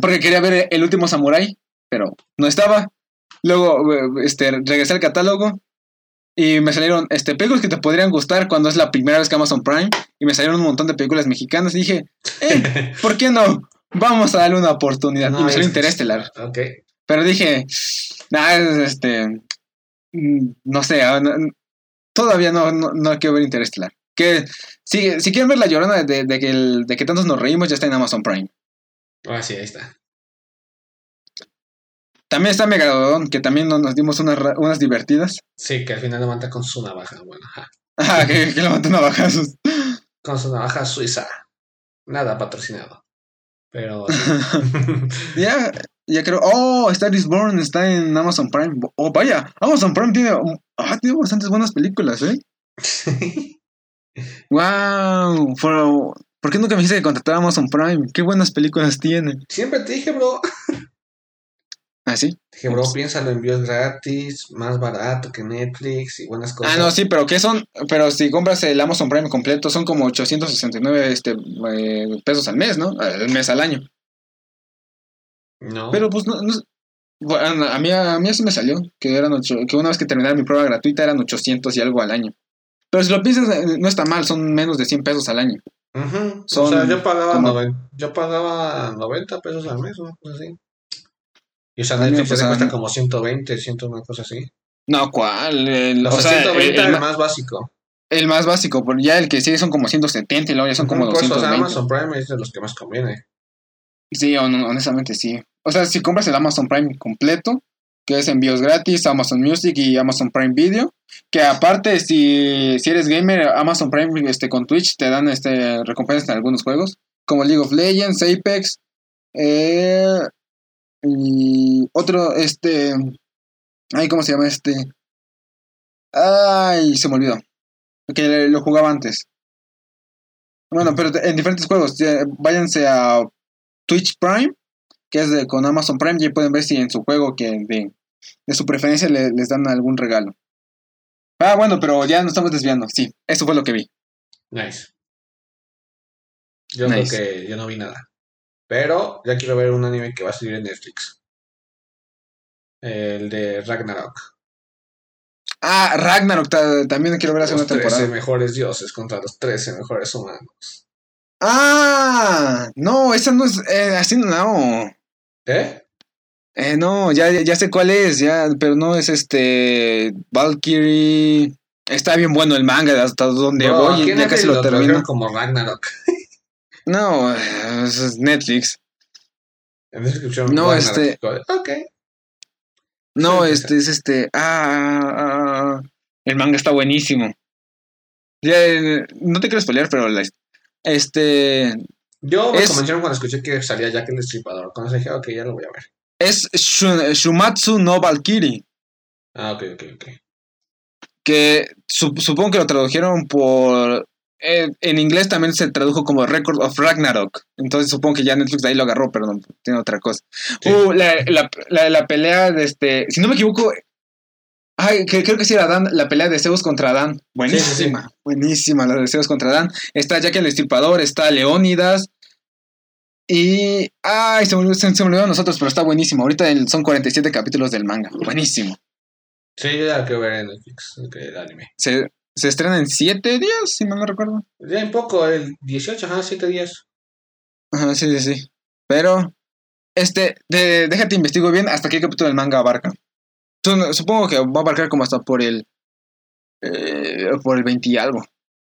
porque quería ver El último Samurai, pero no estaba. Luego eh, este, regresé al catálogo y me salieron este, películas que te podrían gustar cuando es la primera vez que Amazon Prime. Y me salieron un montón de películas mexicanas. Y dije, eh, ¿por qué no? Vamos a darle una oportunidad. No, y me salió es- Interestelar. Pero dije, nah, es, este, mm, no sé, ah, todavía no, no, no quiero ver Interestelar. Que si, si quieren ver la llorona de, de que el- de que tantos nos reímos, ya está en Amazon Prime. Ah, sí, ahí está. También está Megalodon, que también nos, dimos unas, unas divertidas. Sí, que al final levanta con su navaja. Bueno, ajá. Ah, que, que navajazos. Con su navaja suiza. Nada patrocinado. Pero. Ya, ya creo. Oh, Star is Born está en Amazon Prime. Oh, vaya, Amazon Prime tiene, ah, tiene bastantes buenas películas, ¿eh? Wow. ¿Por qué nunca me dijiste que contratara Amazon Prime? Qué buenas películas tiene. Siempre te dije, bro. ¿Ah, sí? Dije, bro, piénsalo, envíos gratis, más barato que Netflix y buenas cosas. Ah, no, sí, pero ¿qué son? Pero si compras el Amazon Prime completo, son como 869 este, eh, pesos al mes, ¿no? Al mes al año. No. Pero pues no, no bueno, a mí a mí así me salió que eran ocho- que una vez que terminara mi prueba gratuita eran 800 y algo al año. Pero si lo piensas eh, no está mal, son menos de 100 pesos al año. Son o sea, yo pagaba, como- noven- yo pagaba 90 pesos al mes, una cosa así. Y o sea, Netflix te pasaban- cuesta como 120, 100, una cosa así. No, ¿cuál? El, O, o sea, sea, 120 el, el, más básico. el más básico, porque ya el que sigue son como 170 y luego ya son como o sea, 220. Amazon Prime es de los que más conviene. Sí, hon- honestamente sí. O sea, si compras el Amazon Prime completo, que es envíos gratis, Amazon Music y Amazon Prime Video, que aparte si, si eres gamer, Amazon Prime este, con Twitch te dan este recompensas en algunos juegos, como League of Legends, Apex, eh, y otro, este, ay, ¿cómo se llama este? Ay, se me olvidó, que lo jugaba antes. Bueno, pero en diferentes juegos, ya, váyanse a Twitch Prime, que es de, con Amazon Prime, y pueden ver si en su juego que de, de su preferencia le- les dan algún regalo. Ah, bueno, pero ya nos estamos desviando. Sí, eso fue lo que vi. Nice. Yo Nice. creo que yo no vi nada. Pero ya quiero ver un anime que va a salir en Netflix. El de Ragnarok. Ah, Ragnarok, ta- también quiero ver la Los segunda 13 temporada. mejores dioses contra los 13 mejores humanos. Ah, no, esa no es, eh, así no. ¿Eh? Eh, no, ya, ya sé cuál es, ya, pero no es este Valkyrie. Está bien bueno el manga, hasta donde Bro, voy, ya casi lo termino. como Ragnarok. No, es Netflix. No, Ragnarok. este- Ok. No, Sí, este es este. Ah, ah, ah, el manga está buenísimo. Ya, eh, no te quiero spoilear, pero la- este Yo me Es- convencieron cuando escuché que salía Jack el Destripador. Cuando dije, ok, ya lo voy a ver. Es Shu- Shumatsu no Valkyrie, Ah, ok, ok, ok. que su- supongo que lo tradujeron por eh, en inglés también se tradujo como Record of Ragnarok. Entonces supongo que ya Netflix de ahí lo agarró, pero no tiene otra cosa. Sí. Uh, la, la, la, la pelea de este, si no me equivoco, ay, que, creo que sí era Dan, la pelea de Zeus contra Dan. Buenísima, buenísima la de Zeus contra Dan. Está Jack el Destripador, está Leónidas. Y. Ay, se me, olvidó- se, se me olvidó a nosotros, pero está buenísimo. Ahorita el- son 47 capítulos del manga. Buenísimo. Sí, yo ya quiero ver en Netflix, el anime. Se, se estrena en 7 días, si mal no recuerdo. Ya en poco, el 18, ajá, 7 días. Ajá, sí, sí, sí. Pero. Este, de- déjate investigo bien hasta qué capítulo del manga abarca. Supongo que va a abarcar como hasta por el. eh, por el 20 y algo.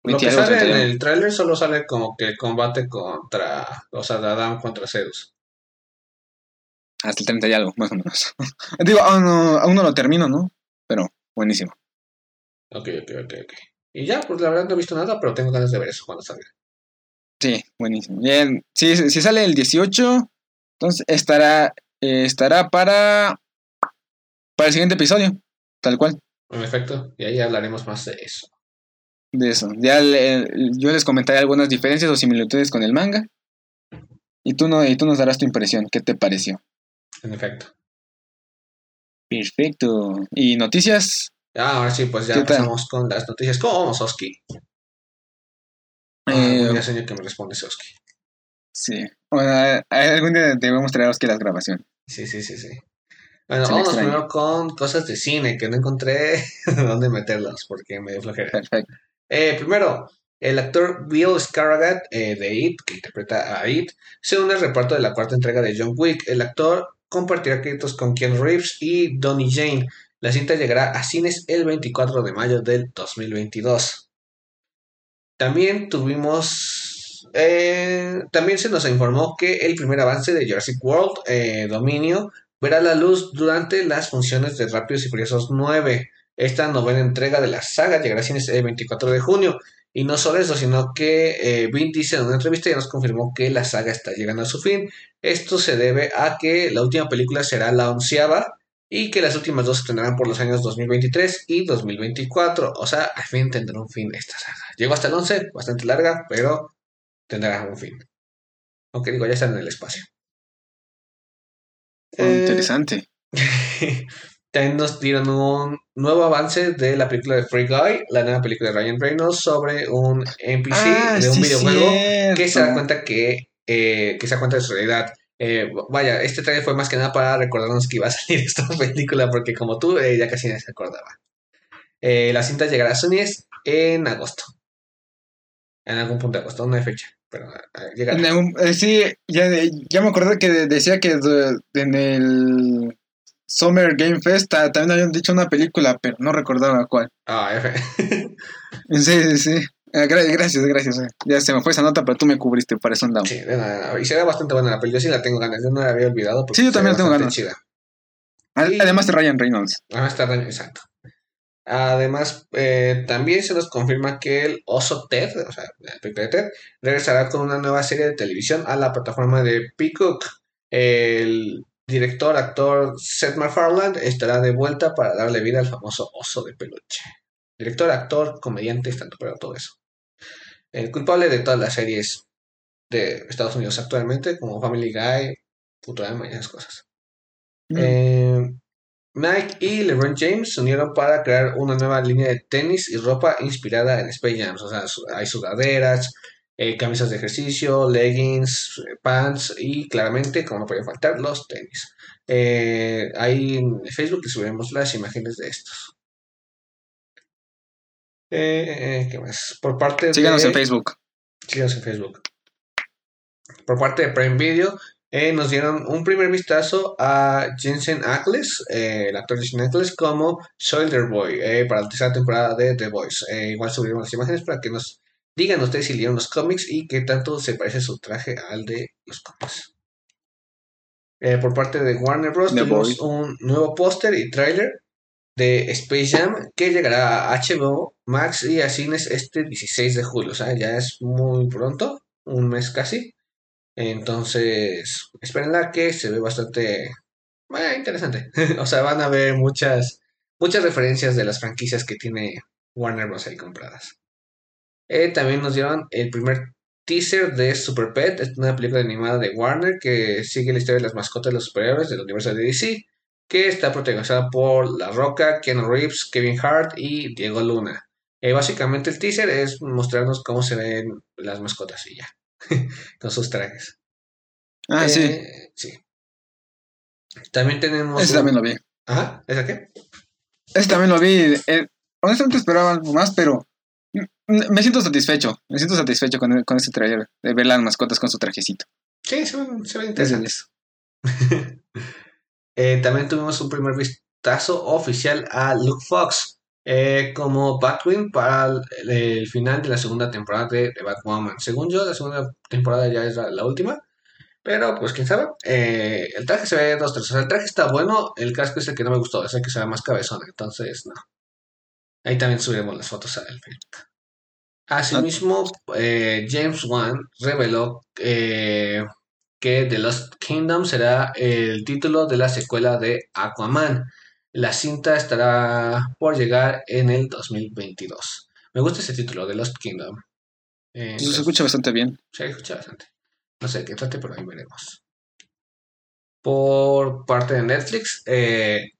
Lo 20 y que sale 30 y en el tráiler solo sale como que el combate contra, o sea, de Adam contra Zeus. Hasta el 30 y algo, más o menos. Digo, aún no, aún no lo termino, ¿no? Pero buenísimo. Ok, ok, ok, ok. Y ya, pues la verdad no he visto nada, pero tengo ganas de ver eso cuando salga. Sí, buenísimo. Bien, si, si sale el 18, entonces estará, eh, estará para, para el siguiente episodio, tal cual, En efecto, y ahí hablaremos más de eso. De eso. Ya le- yo les comentaré algunas diferencias o similitudes con el manga. Y tú, no, y tú nos darás tu impresión, ¿qué te pareció? En efecto. Perfecto. ¿Y noticias? Ah, ahora sí, pues ya pasamos con las noticias. ¿Cómo vamos, Oski? Ah, Eh, señor que me responde Oski. sí. Bueno, algún día debemos traeros que las grabaciones. Sí, sí, sí, sí. Bueno, Se vamos primero con cosas de cine que no encontré dónde meterlas porque me dio flojera. Perfecto. Eh, primero, el actor Bill Skarsgård eh, de It, que interpreta a It, se une al reparto de la cuarta entrega de John Wick. El actor compartirá créditos con Ken Reeves y Donnie Jane. La cinta llegará a cines el 24 de mayo del 2022. También tuvimos... eh, también se nos informó que el primer avance de Jurassic World eh, Dominio verá la luz durante las funciones de Rápidos y Furiosos 9. Esta novena entrega de la saga llegará a cines el 24 de junio. Y no solo eso, sino que eh, Vin Diesel en una entrevista ya nos confirmó que la saga está llegando a su fin. Esto se debe a que la última película será la onceava y que las últimas dos se tendrán por los años 2023 y 2024. O sea, al fin tendrá un fin esta saga. Llegó hasta el 11, bastante larga, pero tendrá un fin. Aunque digo, ya están en el espacio. Oh, Eh, interesante. También nos dieron un nuevo avance de la película de Free Guy, la nueva película de Ryan Reynolds sobre un NPC Ah, de un sí, videojuego que se da cuenta que, eh, que se da cuenta de su realidad. Eh, vaya, este trailer fue más que nada para recordarnos que iba a salir esta película, porque como tú, eh, ya casi nadie se acordaba. Eh, la cinta llegará a Sony's en agosto. En algún punto de agosto, no hay fecha, pero llegará. En algún- sí, ya, ya me acordé que decía que en el Summer Game Fest ta- también habían dicho una película, pero no recordaba cuál. Ah, F. Sí, sí, sí. Gra- gracias, gracias. eh. Ya se me fue esa nota, pero tú me cubriste, para eso andamos. sí, de nada. Y se ve bastante buena la película. Yo sí la tengo ganas. Yo no la había olvidado. Sí, yo también la tengo ganas. chida. Y- Además de Ryan Reynolds. Ah, está daño, exacto. Además, eh, también se nos confirma que el oso Ted, o sea, la película de Ted, regresará con una nueva serie de televisión a la plataforma de Peacock. El director, actor Seth MacFarlane estará de vuelta para darle vida al famoso oso de peluche. Director, actor, comediante, tanto pero todo eso. El culpable de todas las series de Estados Unidos actualmente, como Family Guy, Futurama y esas cosas. Mm. Eh, Nike y LeBron James se unieron para crear una nueva línea de tenis y ropa inspirada en Space Jam. O sea, hay sudaderas, eh, camisas de ejercicio, leggings, pants y claramente, como no podía faltar, los tenis. Eh, ahí en Facebook les subiremos las imágenes de estos. Eh, ¿Qué más? Por parte Síganos de... en Facebook. Síganos en Facebook. Por parte de Prime Video, eh, nos dieron un primer vistazo a Jensen Ackles, eh, el actor Jensen Ackles, como Soldier Boy eh, para la tercera temporada de The Voice. Igual subiremos las imágenes para que nos digan ustedes si leyeron los cómics y qué tanto se parece su traje al de los cómics. Eh, por parte de Warner Bros. Boys. un nuevo póster y tráiler de Space Jam que llegará a HBO Max y a cines este 16 de julio. O sea, ya es muy pronto, un mes casi. Entonces, espérenla que se ve bastante eh, interesante. o sea, van a ver muchas, muchas referencias de las franquicias que tiene Warner Bros. ahí compradas. Eh, también nos dieron el primer teaser de Super Pet, es una película animada de Warner que sigue la historia de las mascotas de los superhéroes del universo de DC, que está protagonizada por La Roca, Keanu Reeves, Kevin Hart y Diego Luna. Eh, básicamente el teaser es mostrarnos cómo se ven las mascotas y ya, con sus trajes. Ah, sí. Eh, sí. También tenemos... Ese un- también lo vi. Ajá, ¿esa qué? Ese también lo vi. Eh, honestamente esperaba algo más, pero me siento satisfecho. Me siento satisfecho con, con ese trailer. De ver las mascotas con su trajecito. Sí, se ve, se ve Es interesante. de eso. Eh, también tuvimos un primer vistazo oficial a Luke Fox eh, como Batwing para el, el final de la segunda temporada de, de Batwoman. Según yo, la segunda temporada ya es la, la última. Pero, pues, quién sabe. Eh, el traje se ve dos, tres. O sea, el traje está bueno. El casco es el que no me gustó. Es el que se ve más cabezón. Entonces, no. Ahí también subiremos las fotos al Facebook. Asimismo, eh, James Wan reveló eh, que The Lost Kingdom será el título de la secuela de Aquaman. La cinta estará por llegar en el 2022. Me gusta ese título, The Lost Kingdom. Eh, se escucha bastante bien. se escucha bastante. No sé qué trate, pero ahí veremos. Por parte de Netflix, eh,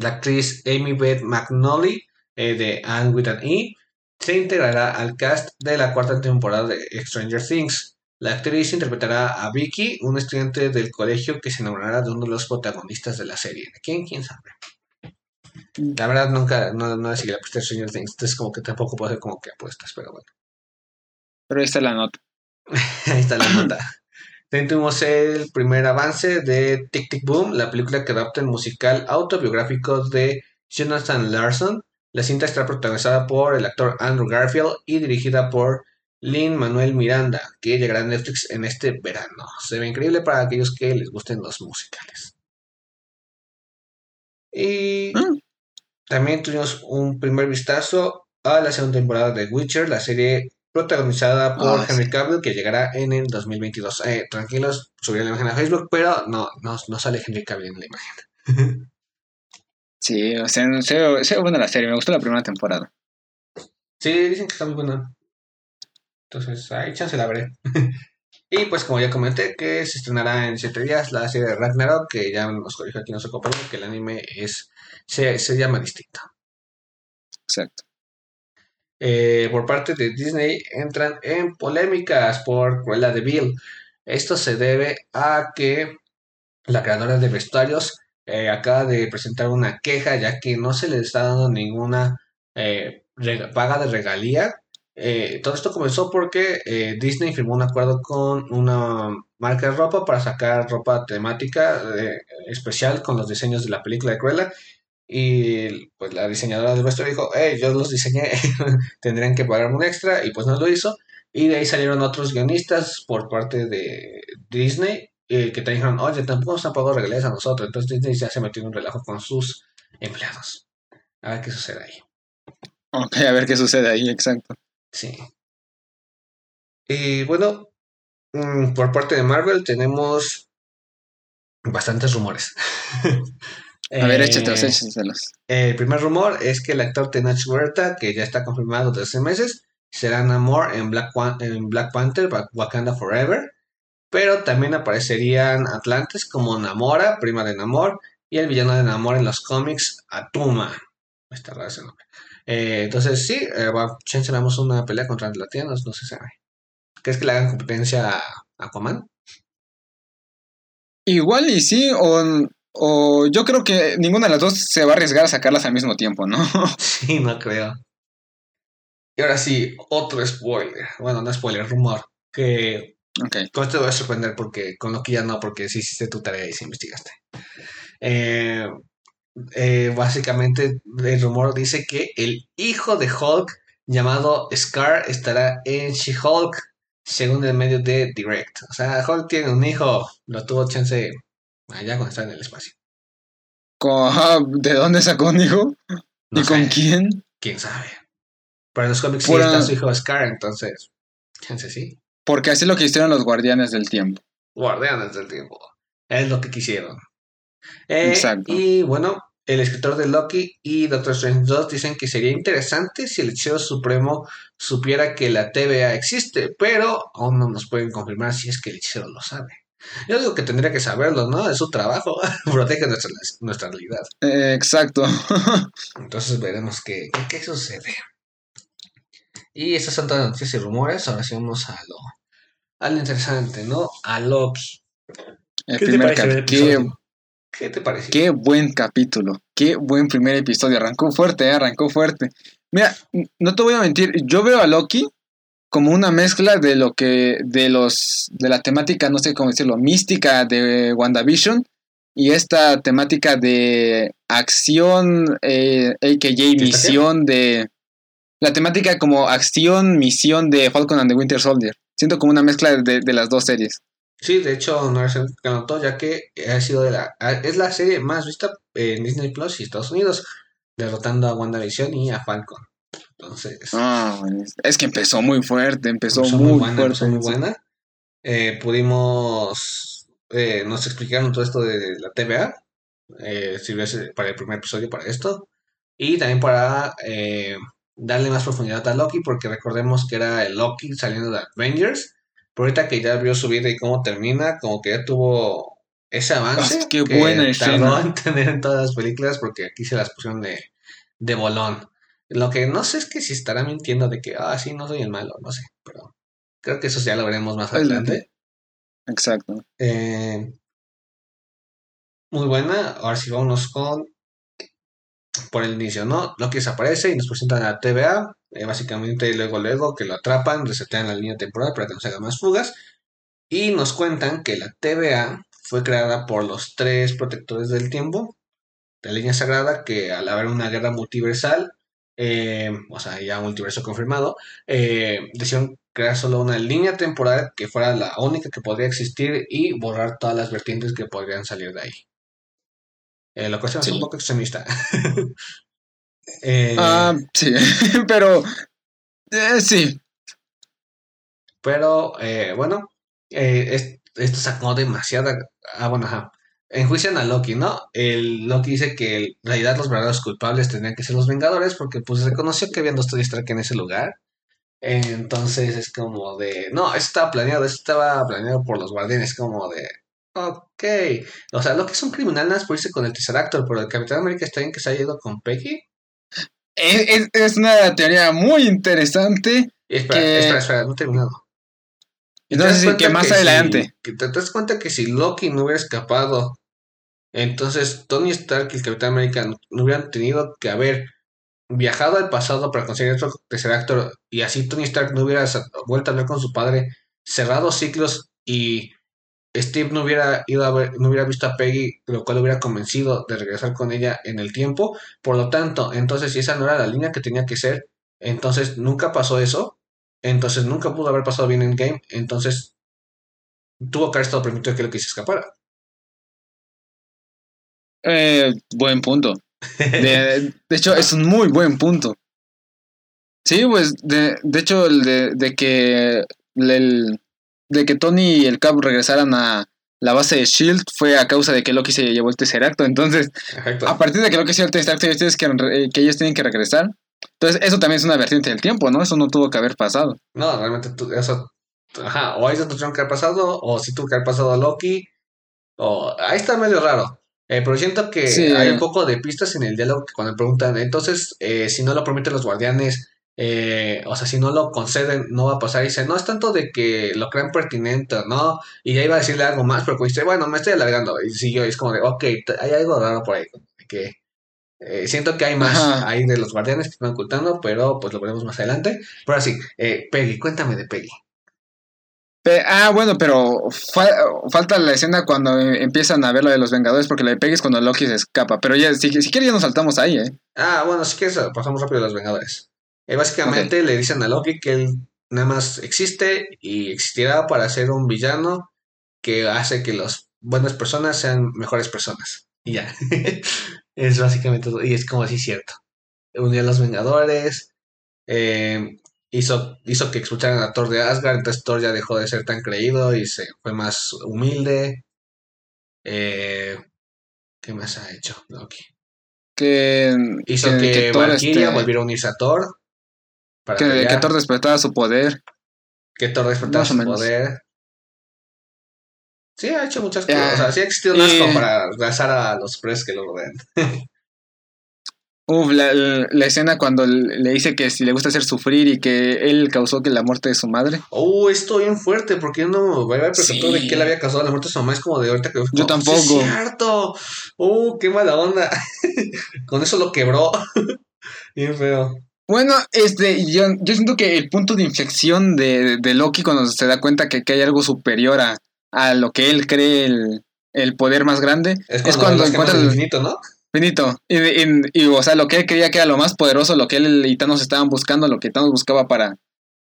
la actriz Amy Beth McNally eh, de Anne with an E se integrará al cast de la cuarta temporada de Stranger Things. La actriz interpretará a Vicky, un estudiante del colegio que se enamorará de uno de los protagonistas de la serie. ¿De quién? ¿Quién sabe? La verdad nunca, no, no seguí la de Stranger Things, entonces como que tampoco puedo hacer como que apuestas, pero bueno. Pero ahí está la nota. Ahí está la nota. Tuvimos el primer avance de Tic Tic Boom, la película que adapta el musical autobiográfico de Jonathan Larson. La cinta estará protagonizada por el actor Andrew Garfield y dirigida por Lin Manuel Miranda, que llegará a Netflix en este verano. Se ve increíble para aquellos que les gusten los musicales. Y Mm. también tuvimos un primer vistazo a la segunda temporada de Witcher, la serie protagonizada por Ah, Henry sí. Cavill, que llegará en el 2022. Eh, tranquilos, subiré la imagen a Facebook, pero no, no, no sale Henry Cavill en la imagen. Sí, o sea, se ve, se buena la serie. Me gustó la primera temporada. Sí, dicen que está muy buena. Entonces, ahí chance la veré. y pues como ya comenté, que se estrenará en 7 días la serie de Ragnarok, que ya nos corrigió aquí nuestro compañero, que el anime es se, se llama distinto. Exacto. Eh, por parte de Disney entran en polémicas por Cruella de Vil. Esto se debe a que la creadora de vestuarios eh, acaba de presentar una queja ya que no se le está dando ninguna eh, paga de regalía Eh, todo esto comenzó porque eh, Disney firmó un acuerdo con una marca de ropa para sacar ropa temática especial con los diseños de la película de Cruella. Y pues la diseñadora del vestuario dijo, hey, yo los diseñé, tendrían que pagarme un extra y pues no lo hizo. Y de ahí salieron otros guionistas por parte de Disney que te dijeron, oye, tampoco nos han pagado regalías a nosotros. Entonces Disney ya se metió en un relajo con sus empleados. A ver qué sucede ahí. Ok, a ver qué sucede ahí, exacto. Sí. Y bueno, mm, por parte de Marvel tenemos bastantes rumores. A ver, échatelos, eh, échatelos. El primer rumor es que el actor Tenach Huerta, que ya está confirmado desde hace meses, será Namor en Black, en Black Panther, Wakanda Forever. Pero también aparecerían Atlantes como Namora, prima de Namor, y el villano de Namor en los cómics, Atuma. Está raro ese nombre. Eh, entonces, sí, eh, chance una pelea contra latinos, no se sabe. ¿Crees que le hagan competencia a Aquaman? Igual y sí, o, o yo creo que ninguna de las dos se va a arriesgar a sacarlas al mismo tiempo, ¿no? sí, no creo. Y ahora sí, otro spoiler. Bueno, no spoiler, rumor. Que okay. con esto te voy a sorprender porque con lo que ya no, porque sí hiciste tu tarea y sí investigaste. Eh, eh, básicamente el rumor dice que el hijo de Hulk llamado Scar estará en She-Hulk según el medio de Direct. O sea, Hulk tiene un hijo, lo tuvo chance allá cuando estaba en el espacio. ¿De dónde sacó un hijo? ¿Y con quién? ¿Quién sabe? Pero en los cómics sí está su hijo Scar, entonces, chance sí. Porque así es lo que hicieron los Guardianes del Tiempo. Guardianes del Tiempo. Es lo que quisieron. Eh, Exacto. Y bueno, el escritor de Loki y Doctor Strange 2 dicen que sería interesante si el hechicero supremo supiera que la TVA existe, pero aún no nos pueden confirmar si es que el hechicero lo sabe. Yo digo que tendría que saberlo, ¿no? Es su trabajo, protege nuestra, nuestra realidad. Eh, exacto. Entonces veremos qué, qué, sucede. Y estas son todas las noticias y rumores. Ahora sí vamos a lo, a lo interesante, ¿no? A Loki. El ¿Qué te parece ¿Qué te parece? Qué buen capítulo, qué buen primer episodio. Arrancó fuerte, ¿eh? arrancó fuerte. Mira, no te voy a mentir, yo veo a Loki como una mezcla de lo que, de los, de la temática, no sé cómo decirlo, mística de WandaVision y esta temática de acción, eh, AKJ misión de, la temática como acción, misión de Falcon and the Winter Soldier. Siento como una mezcla de las dos series. Sí, de hecho, no es que anotó, ya que ha sido de la, es la serie más vista en Disney Plus y Estados Unidos, derrotando a WandaVision y a Falcon. Entonces. Ah, es que empezó muy fuerte, empezó, muy, buena, fuerte. muy buena. Eh, pudimos. Eh, nos explicaron todo esto de la TVA. Eh, sirvió para el primer episodio para esto. Y también para eh, darle más profundidad a Loki, porque recordemos que era el Loki saliendo de Avengers pero ahorita que ya vio su vida y cómo termina, como que ya tuvo ese avance. Ah, qué que buena tardó en tener en todas las películas porque aquí se las pusieron de, de bolón. Lo que no sé es que si estará mintiendo de que, ah, sí, no soy el malo, no sé, pero creo que eso ya lo veremos más adelante. Exacto. Eh, muy buena. Ahora sí, vámonos con por el inicio, ¿no? Loki desaparece y nos presentan a la TVA. Eh, básicamente luego luego que lo atrapan, resetean la línea temporal para que no se hagan más fugas. Y nos cuentan que la TVA fue creada por los tres protectores del tiempo, de la línea sagrada, que al haber una guerra multiversal, eh, o sea, ya multiverso confirmado, eh, decidieron crear solo una línea temporal que fuera la única que podría existir y borrar todas las vertientes que podrían salir de ahí. La cuestión es un poco extremista. Eh, ah, sí, pero eh, sí. Pero eh, bueno, esto sacó demasiada. Ah, bueno, ajá. Enjuician a Loki, ¿no? El Loki dice que en realidad los verdaderos culpables tendrían que ser los Vengadores porque pues reconoció que habían dos Tony Stark en ese lugar. Entonces es como de, no, esto estaba planeado, esto estaba planeado por los guardianes, como de, ok. O sea, Loki es un criminal nada más por irse con el tercer actor, pero el Capitán América está bien que se haya ido con Peggy. Es, una teoría muy interesante. Espera, espera, espera, no he terminado. Entonces, que más adelante. te, das cuenta que si Loki no hubiera escapado, entonces Tony Stark y el Capitán América no hubieran tenido que haber viajado al pasado para conseguir otro tercer actor y así Tony Stark no hubiera vuelto a hablar con su padre, cerrado ciclos y Steve no hubiera ido a ver, no hubiera visto a Peggy, lo cual hubiera convencido de regresar con ella en el tiempo. Por lo tanto, entonces si esa no era la línea que tenía que ser, entonces nunca pasó eso. Entonces nunca pudo haber pasado bien en game. Entonces tuvo que haber estado permitido que lo quise escapar. Eh, buen punto. De, hecho, es un muy buen punto. Sí, pues, de, de hecho, el de, de que el, de que Tony y el Cap regresaran a la base de Shield fue a causa de que Loki se llevó el tercer acto. Entonces, a partir de que Loki se llevó el tercer acto, ellos que, que ellos tienen que regresar. Entonces, eso también es una vertiente del tiempo, ¿no? Eso no tuvo que haber pasado. No, realmente eso. Ajá, o ahí se tuvieron que haber pasado, o si tuvo que haber pasado a Loki. O ahí está medio raro. Eh, pero siento que hay un poco de pistas en el diálogo que cuando preguntan, entonces, eh, si no lo prometen los guardianes, eh, o sea, si no lo conceden, no va a pasar. Y dice, no es tanto de que lo crean pertinente, ¿no? Y ya iba a decirle algo más, pero dice, bueno, me estoy alargando. Y siguió, y es como de, ok, hay algo raro por ahí. Que siento que hay más ahí de los guardianes que están ocultando, pero pues lo veremos más adelante. Pero así, Peggy, cuéntame de Peggy ah, bueno, pero falta la escena cuando empiezan a ver lo de los Vengadores, porque la de Peggy cuando Loki se escapa. Pero ya, si, si quieres, ya nos saltamos ahí, ¿eh? Ah, bueno, si quieres, pasamos rápido a los Vengadores. Básicamente le dicen a Loki que él nada más existe y existirá para ser un villano que hace que las buenas personas sean mejores personas. Y ya. es básicamente todo. Y es como así cierto. Unió a los Vengadores. Eh, hizo, hizo que expulsaran a Thor de Asgard, entonces Thor ya dejó de ser tan creído y se fue más humilde. Eh, ¿Qué más ha hecho Loki? Que hizo que, Valkyria este volviera a unirse a Thor. Que, que, Thor despertara su poder. Que Thor despertara su poder. Sí, ha hecho muchas cosas. O sea, sí ha existido un asco para lanzar a los pres que lo rodean. Uf, la, la, escena cuando le dice que si le gusta hacer sufrir y que él causó que la muerte de su madre. Oh, esto bien fuerte, porque yo no me había percatado de que él había causado la muerte de su mamá. Es como de ahorita que. Yo tampoco. es cierto. Oh, qué mala onda. Con eso lo quebró. bien feo. Bueno, este, yo, yo siento que el punto de inflexión de, de Loki cuando se da cuenta que, que hay algo superior a, a, lo que él cree el, el poder más grande es cuando, es cuando encuentra el infinito, ¿no? Finito. Y, y, o sea, lo que él creía que era lo más poderoso, lo que él y Thanos estaban buscando, lo que Thanos buscaba para,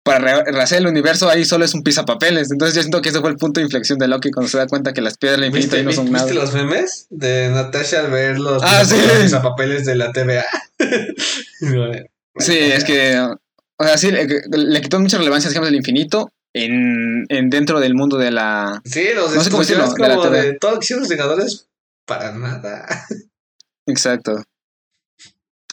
para rehacer el universo, ahí solo es un pisapapeles. Entonces yo siento que ese fue el punto de inflexión de Loki cuando se da cuenta que las piedras del infinito no son nada. ¿Viste los memes de Natasha al ver los, ah, sí. pisapapeles de la TVA? sí, es que, o sea, sí, le, quitó mucha relevancia, digamos, del infinito en, en, dentro del mundo de la... Sí, los no sé cómo decirlo, como de, la de todo lo que los Vengadores, para nada. Exacto.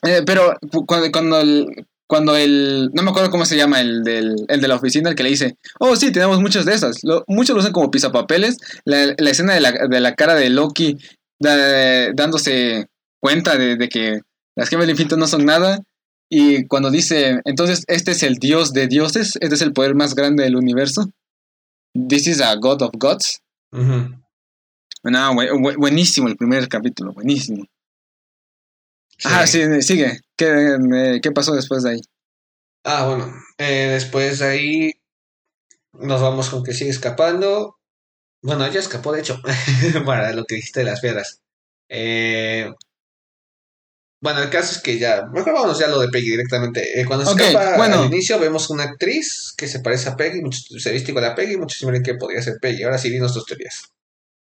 Eh, pero cuando, cuando el, cuando el, no me acuerdo cómo se llama el, del, el de la oficina, el que le dice, oh sí, tenemos muchas de esas. muchos lo usan como pisapapeles. La, la escena de la, de la, cara de Loki dándose cuenta de, de, que las gemas del infinito no son nada. Y cuando dice, entonces este es el dios de dioses, este es el poder más grande del universo. This is a God of Gods. buenísimo el primer capítulo, buenísimo. Ah, sí, sigue. ¿Qué, ¿Qué, pasó después de ahí? Ah, bueno, eh, después de ahí nos vamos con que sigue escapando. Bueno, ya escapó, de hecho, para lo que dijiste de las piedras. Eh, bueno, el caso es que ya, mejor vamos ya a lo de Peggy directamente. Eh, cuando escapa al inicio vemos una actriz que se parece a Peggy, se viste igual a Peggy, muchos que podría ser Peggy. Ahora sí, dinos tus teorías.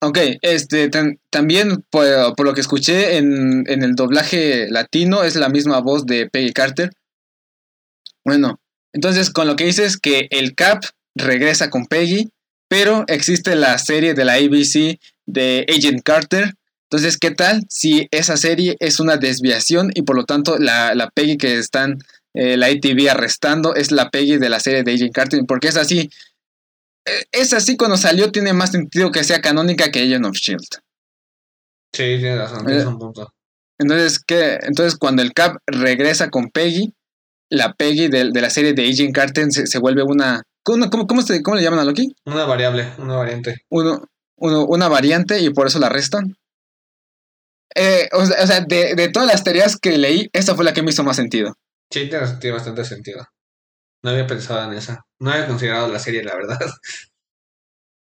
Ok, este, también por, lo que escuché en, el doblaje latino es la misma voz de Peggy Carter. Bueno, entonces con lo que dices que el Cap regresa con Peggy, pero existe la serie de la ABC de Agent Carter. Entonces, ¿qué tal si esa serie es una desviación y por lo tanto la, la Peggy que están eh, la ATV arrestando es la Peggy de la serie de Agent Carter? Porque es así, eh, es así cuando salió, tiene más sentido que sea canónica que Agent of Shield. Sí, tiene razón, es un punto. Entonces, ¿qué? Entonces, cuando el Cap regresa con Peggy, la Peggy de, la serie de Agent Carter se, vuelve una. ¿cómo, cómo, le llaman a Loki? Una variable, una variante. Uno, una variante y por eso la arrestan. Eh, o sea, de, de todas las teorías que leí, esta fue la que me hizo más sentido. Sí, tiene, bastante sentido. No había pensado en esa. No había considerado la serie, la verdad.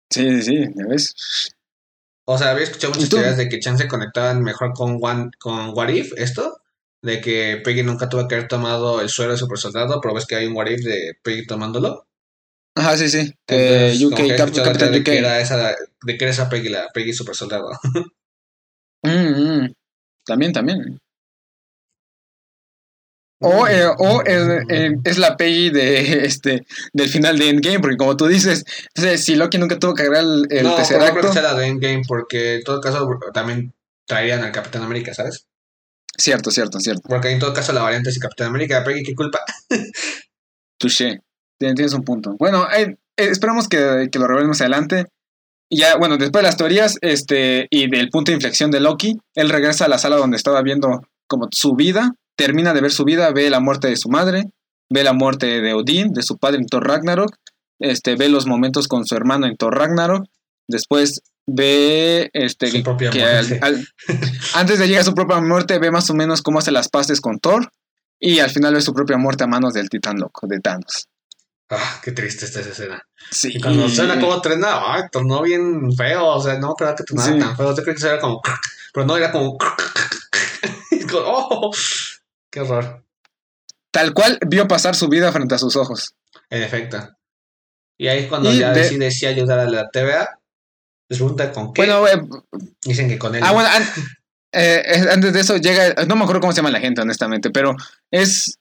Sí, sí, sí, ¿ya ves? O sea, había escuchado ¿Y muchas teorías de que chance conectaban mejor con One, con What If, esto. De que Peggy nunca tuvo que haber tomado el suero de super soldado, pero ves que hay un What If de Peggy tomándolo. Ajá, sí, sí. Entonces, UK, Cap- Capitán de que era esa, de que era esa Peggy, la Peggy super soldado. Mm, mm. También, también. O, eh, o es, eh, es la Peggy de este del final de Endgame, porque como tú dices, si Loki nunca tuvo que agarrar el, el no, tercer pero no creo acto, que sea la de Endgame, porque en todo caso también traerían al Capitán América, ¿sabes? cierto, cierto, cierto. Porque en todo caso la variante es el Capitán América, Peggy, ¿qué culpa? Touché. Tien- Tienes un punto. Bueno, eh, esperamos que, que lo revelen más adelante. Ya, bueno, después de las teorías este, y del punto de inflexión de Loki, él regresa a la sala donde estaba viendo como su vida, termina de ver su vida, ve la muerte de su madre, ve la muerte de Odín, de su padre en Thor Ragnarok, este, ve los momentos con su hermano en Thor Ragnarok, después ve este, Su propia que muerte. al- al- antes de llegar a su propia muerte ve más o menos cómo hace las paces con Thor y al final ve su propia muerte a manos del titán loco, de Thanos. Ah, qué triste está esa escena. Sí. Y cuando suena como trena, ay, tornó bien feo, o sea, no esperaba que tornara Sí. tan feo, yo creí que era como, pero no, era como, Y como, oh, qué horror, Tal cual vio pasar su vida frente a sus ojos. en efecto. Y ahí es cuando Y ya de- decide sí ayudar a la TVA, les pregunta con qué, Bueno, eh, dicen que con él. ah, bueno, an- eh, antes de eso llega, no me acuerdo cómo se llama la gente, honestamente, pero es,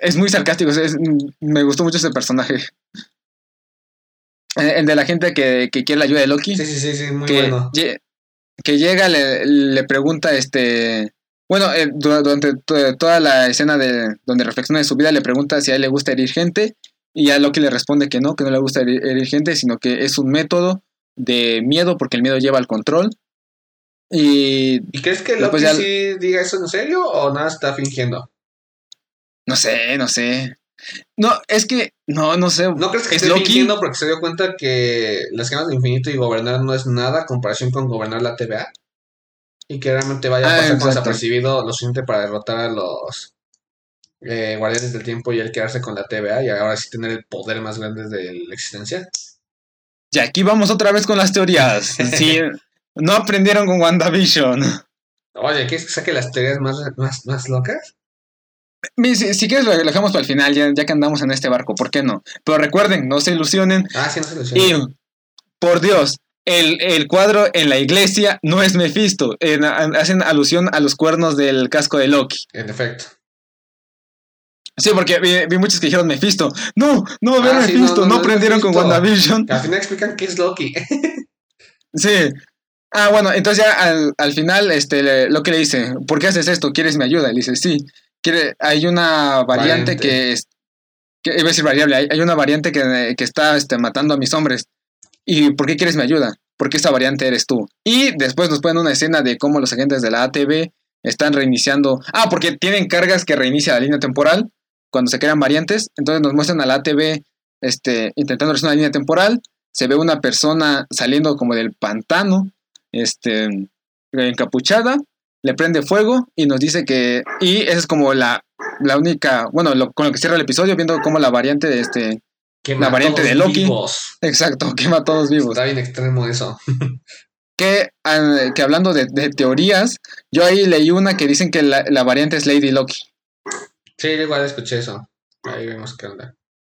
es muy sarcástico, es- me gustó mucho ese personaje. Eh, El de la gente que, que quiere la ayuda de Loki. Sí, sí, sí, sí, muy que, bueno. que llega, le, le pregunta, este, bueno, eh, du- durante to- toda la escena de donde reflexiona de su vida, le pregunta si a él le gusta herir gente, y a Loki le responde que no, que no le gusta herir, herir gente, sino que es un método de miedo, porque el miedo lleva al control. Y ¿Y crees que Loki ya- sí diga eso en serio o nada está fingiendo? No sé, no sé. No, es que, no, no sé. ¿No crees que es esté Loki. fingiendo porque se dio cuenta que las gemas de infinito y gobernar no es nada a comparación con gobernar la TVA? Y que realmente vaya a Ah, pasar desapercibido lo suficiente para derrotar a los eh, guardianes del tiempo y él quedarse con la TVA y ahora sí tener el poder más grande de la existencia. Y aquí vamos otra vez con las teorías. Sí, no aprendieron con WandaVision. Oye, ¿quieres que saque las teorías más, más, más locas? Si, si quieres lo dejamos para el final, ya, ya que andamos en este barco, ¿por qué no? Pero recuerden, no se ilusionen. Ah, sí, no se lo Y, por Dios, el, el cuadro en la iglesia no es Mephisto. En- hacen alusión a los cuernos del casco de Loki. En efecto. Sí, porque vi, vi muchos que dijeron Mephisto. No, no, Ah, sí, Mephisto. no, No, no, no es aprendieron con Mephisto. WandaVision. Al final explican qué es Loki. Sí. Ah, bueno, entonces ya al, al final este, le- Loki le dice, ¿por qué haces esto? ¿Quieres mi ayuda? Le dice, sí. Quiere, hay una variante, Variante. que es... Que, iba a decir variable, hay, hay una variante que, que está este, matando a mis hombres. ¿Y por qué quieres mi ayuda? Porque esa variante eres tú. Y después nos ponen una escena de cómo los agentes de la ATV están reiniciando... Ah, porque tienen cargas que reinicia la línea temporal cuando se crean variantes. Entonces nos muestran a la ATV este, intentando realizar una línea temporal. Se ve una persona saliendo como del pantano, este, encapuchada, le prende fuego y nos dice que... Y esa es como la, la única... Bueno, lo- con lo que cierra el episodio, viendo cómo la variante de este... Quema La variante a todos de Loki. vivos. Exacto, quema a todos vivos. Está bien extremo eso. que, que hablando de, de teorías, yo ahí leí una que dicen que la, la variante es Lady Loki. Sí, igual escuché eso. Ahí vemos qué onda.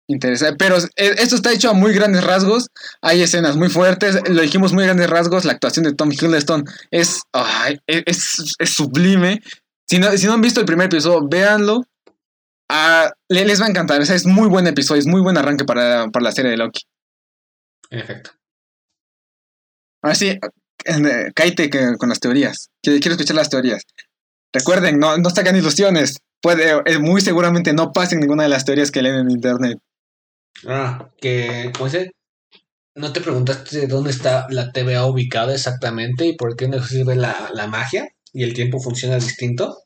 Interesante. Pero eh, esto está hecho a muy grandes rasgos. Hay escenas muy fuertes. Lo dijimos muy grandes rasgos. La actuación de Tom Hiddleston es, e, es, es sublime. Si no, si no han visto el primer episodio, véanlo. Ah, le- les va a encantar. O sea, es muy buen episodio. Es muy buen arranque para, para la serie de Loki. En efecto. Ahora sí, eh, cállate con las teorías. Quiero, quiero escuchar las teorías. Recuerden, no, no sacan ilusiones. Puede, eh, muy seguramente no pasen ninguna de las teorías que leen en internet. Ah, que, ¿cómo dice? ¿No te preguntaste dónde está la TVA ubicada exactamente y por qué no sirve la, la magia y el tiempo funciona distinto?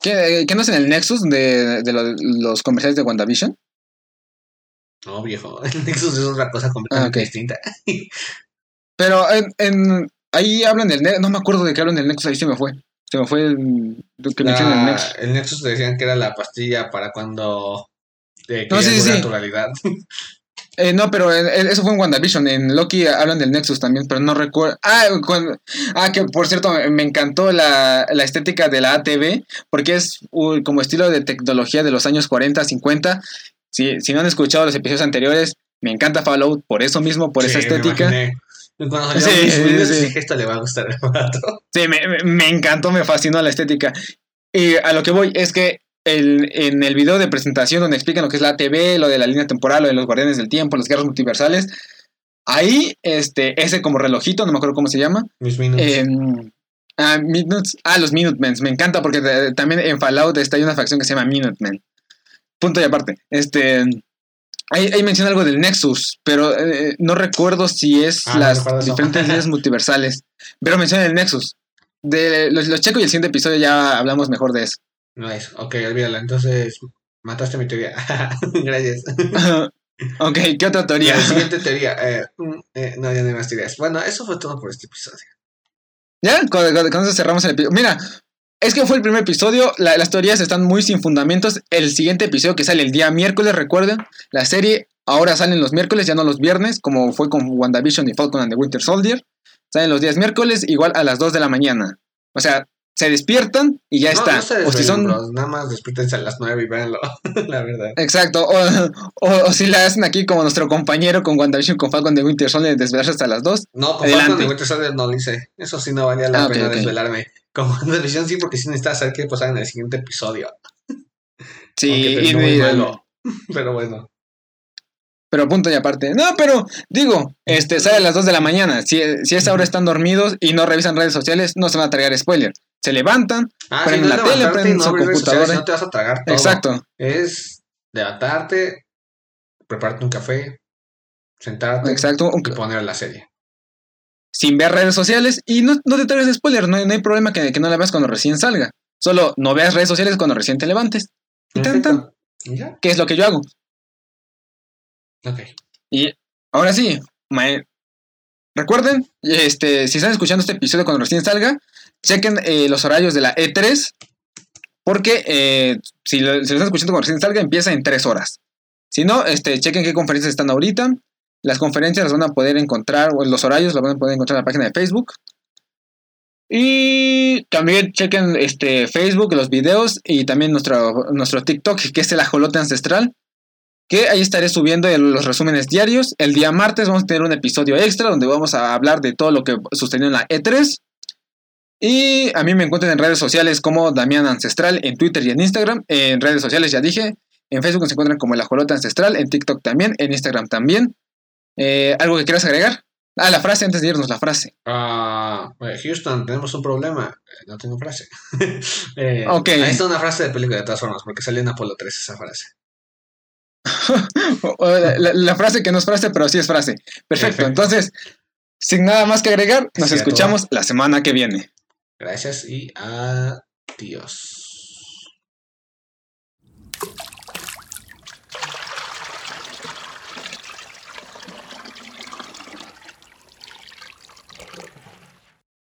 ¿Qué, qué no es en el Nexus de, de lo- los comerciales de WandaVision? No, viejo, el Nexus es otra cosa completamente Ah, distinta. Pero en, en- ahí hablan del Nexus, no me acuerdo de qué hablan del Nexus, ahí se me fue. Se me fue el, lo que mencionan el La- Nexus. el Nexus te decían que era la pastilla para cuando eh, No, sí, sí, realidad. Eh, no, pero en- en- eso fue en WandaVision. En Loki hablan del Nexus también, pero no recuerdo. Ah, cuando- ah que por cierto, me encantó la, la estética de la ATV, porque es como estilo de tecnología de los años 40, 50. Si, si no han escuchado los episodios anteriores, me encanta Fallout por eso mismo, por esa Sí, estética. Cuando Sí, Willis, sí. esto le va a gustar. Sí, me- me encantó, me fascinó la estética. Y a lo que voy es que el- en el video de presentación donde explican lo que es la ATV, lo de la línea temporal, lo de los guardianes del tiempo, las guerras multiversales, ahí, este, ese como relojito, no me acuerdo cómo se llama, Mis em, ah, Minutes- ah, los Minutemen, me encanta porque eh, también en Fallout está, hay una facción que se llama Minutemen. Punto y aparte. Este, ahí, ahí menciona algo del Nexus, pero eh, no recuerdo si es Ah, las diferentes líneas multiversales, pero menciona el Nexus. De los, los checo y el siguiente episodio ya hablamos mejor de eso. Nice. Ok, olvídala. Entonces, mataste mi teoría. Gracias. ok, ¿qué otra teoría? La siguiente teoría. eh, mm, eh, no, ya no hay más teorías. Bueno, eso fue todo por este episodio. ¿Ya? Con, con- con eso cerramos el episodio. Mira, es que fue el primer episodio. la- las teorías están muy sin fundamentos. El siguiente episodio que sale el día miércoles, recuerden. La serie ahora salen los miércoles, ya no los viernes, como fue con WandaVision y Falcon and the Winter Soldier. Salen los días miércoles, igual a las 2 de la mañana. O sea, se despiertan y ya no, está. No se o si son. bros, Nada más despítense a las 9 y véanlo. la verdad. Exacto. O, o- o si la hacen aquí como nuestro compañero con WandaVision con Falcon de Winter Soldier, desvelarse hasta las 2. No, con Adelante. Falcon de Winter Soldier no lo hice. Eso sí no valía la Ah, pena ok. desvelarme. Con WandaVision sí, porque sí necesitas saber qué pasar en el siguiente episodio. Sí, y- muy malo. Pero bueno. Pero punto y aparte. No, pero digo, este sale a las 2 de la mañana. Si, si a esa hora están dormidos y no revisan redes sociales, no se van a tragar spoiler. Se levantan. Ah, Prenden sí, la tele, prenden no su computadora. no te vas a tragar todo. Exacto. Es levantarte, prepararte un café, sentarte Exacto. y poner la serie. Sin ver redes sociales y no, no te traes spoiler. No, hay- no hay problema que, que no la veas cuando recién salga. Solo no veas redes sociales cuando recién te levantes. Y tan, tan. Perfecto. ¿Y ya? ¿Qué es lo que yo hago? Ok. Y ahora sí, recuerden, este, si están escuchando este episodio cuando recién salga, chequen eh, los horarios de la E3, porque eh, si, lo, están escuchando cuando recién salga, empieza en 3 horas. Si no, este, chequen qué conferencias están ahorita. Las conferencias las van a poder encontrar, o los horarios las van a poder encontrar en la página de Facebook. Y también chequen este, Facebook, los videos y también nuestro, nuestro TikTok, que es el ajolote ancestral que ahí estaré subiendo los resúmenes diarios. El día martes vamos a tener un episodio extra donde vamos a hablar de todo lo que sucedió en la E3. Y a mí me encuentran en redes sociales como Damián Ancestral, en Twitter y en Instagram. En redes sociales ya dije. En Facebook se encuentran como El Ajolote Ancestral, en TikTok también, en Instagram también. Eh, ¿Algo que quieras agregar? Ah, la frase antes de irnos, la frase. Ah, eh, Houston, tenemos un problema. Eh, no tengo frase. eh, Ok. Ahí está una frase de película de todas formas, porque salió en Apolo 3 esa frase. La, la- la frase que no es frase, pero sí es frase. Perfecto, Perfecto. entonces, sin nada más que agregar, nos Sí, escuchamos la semana que viene. Gracias y adiós.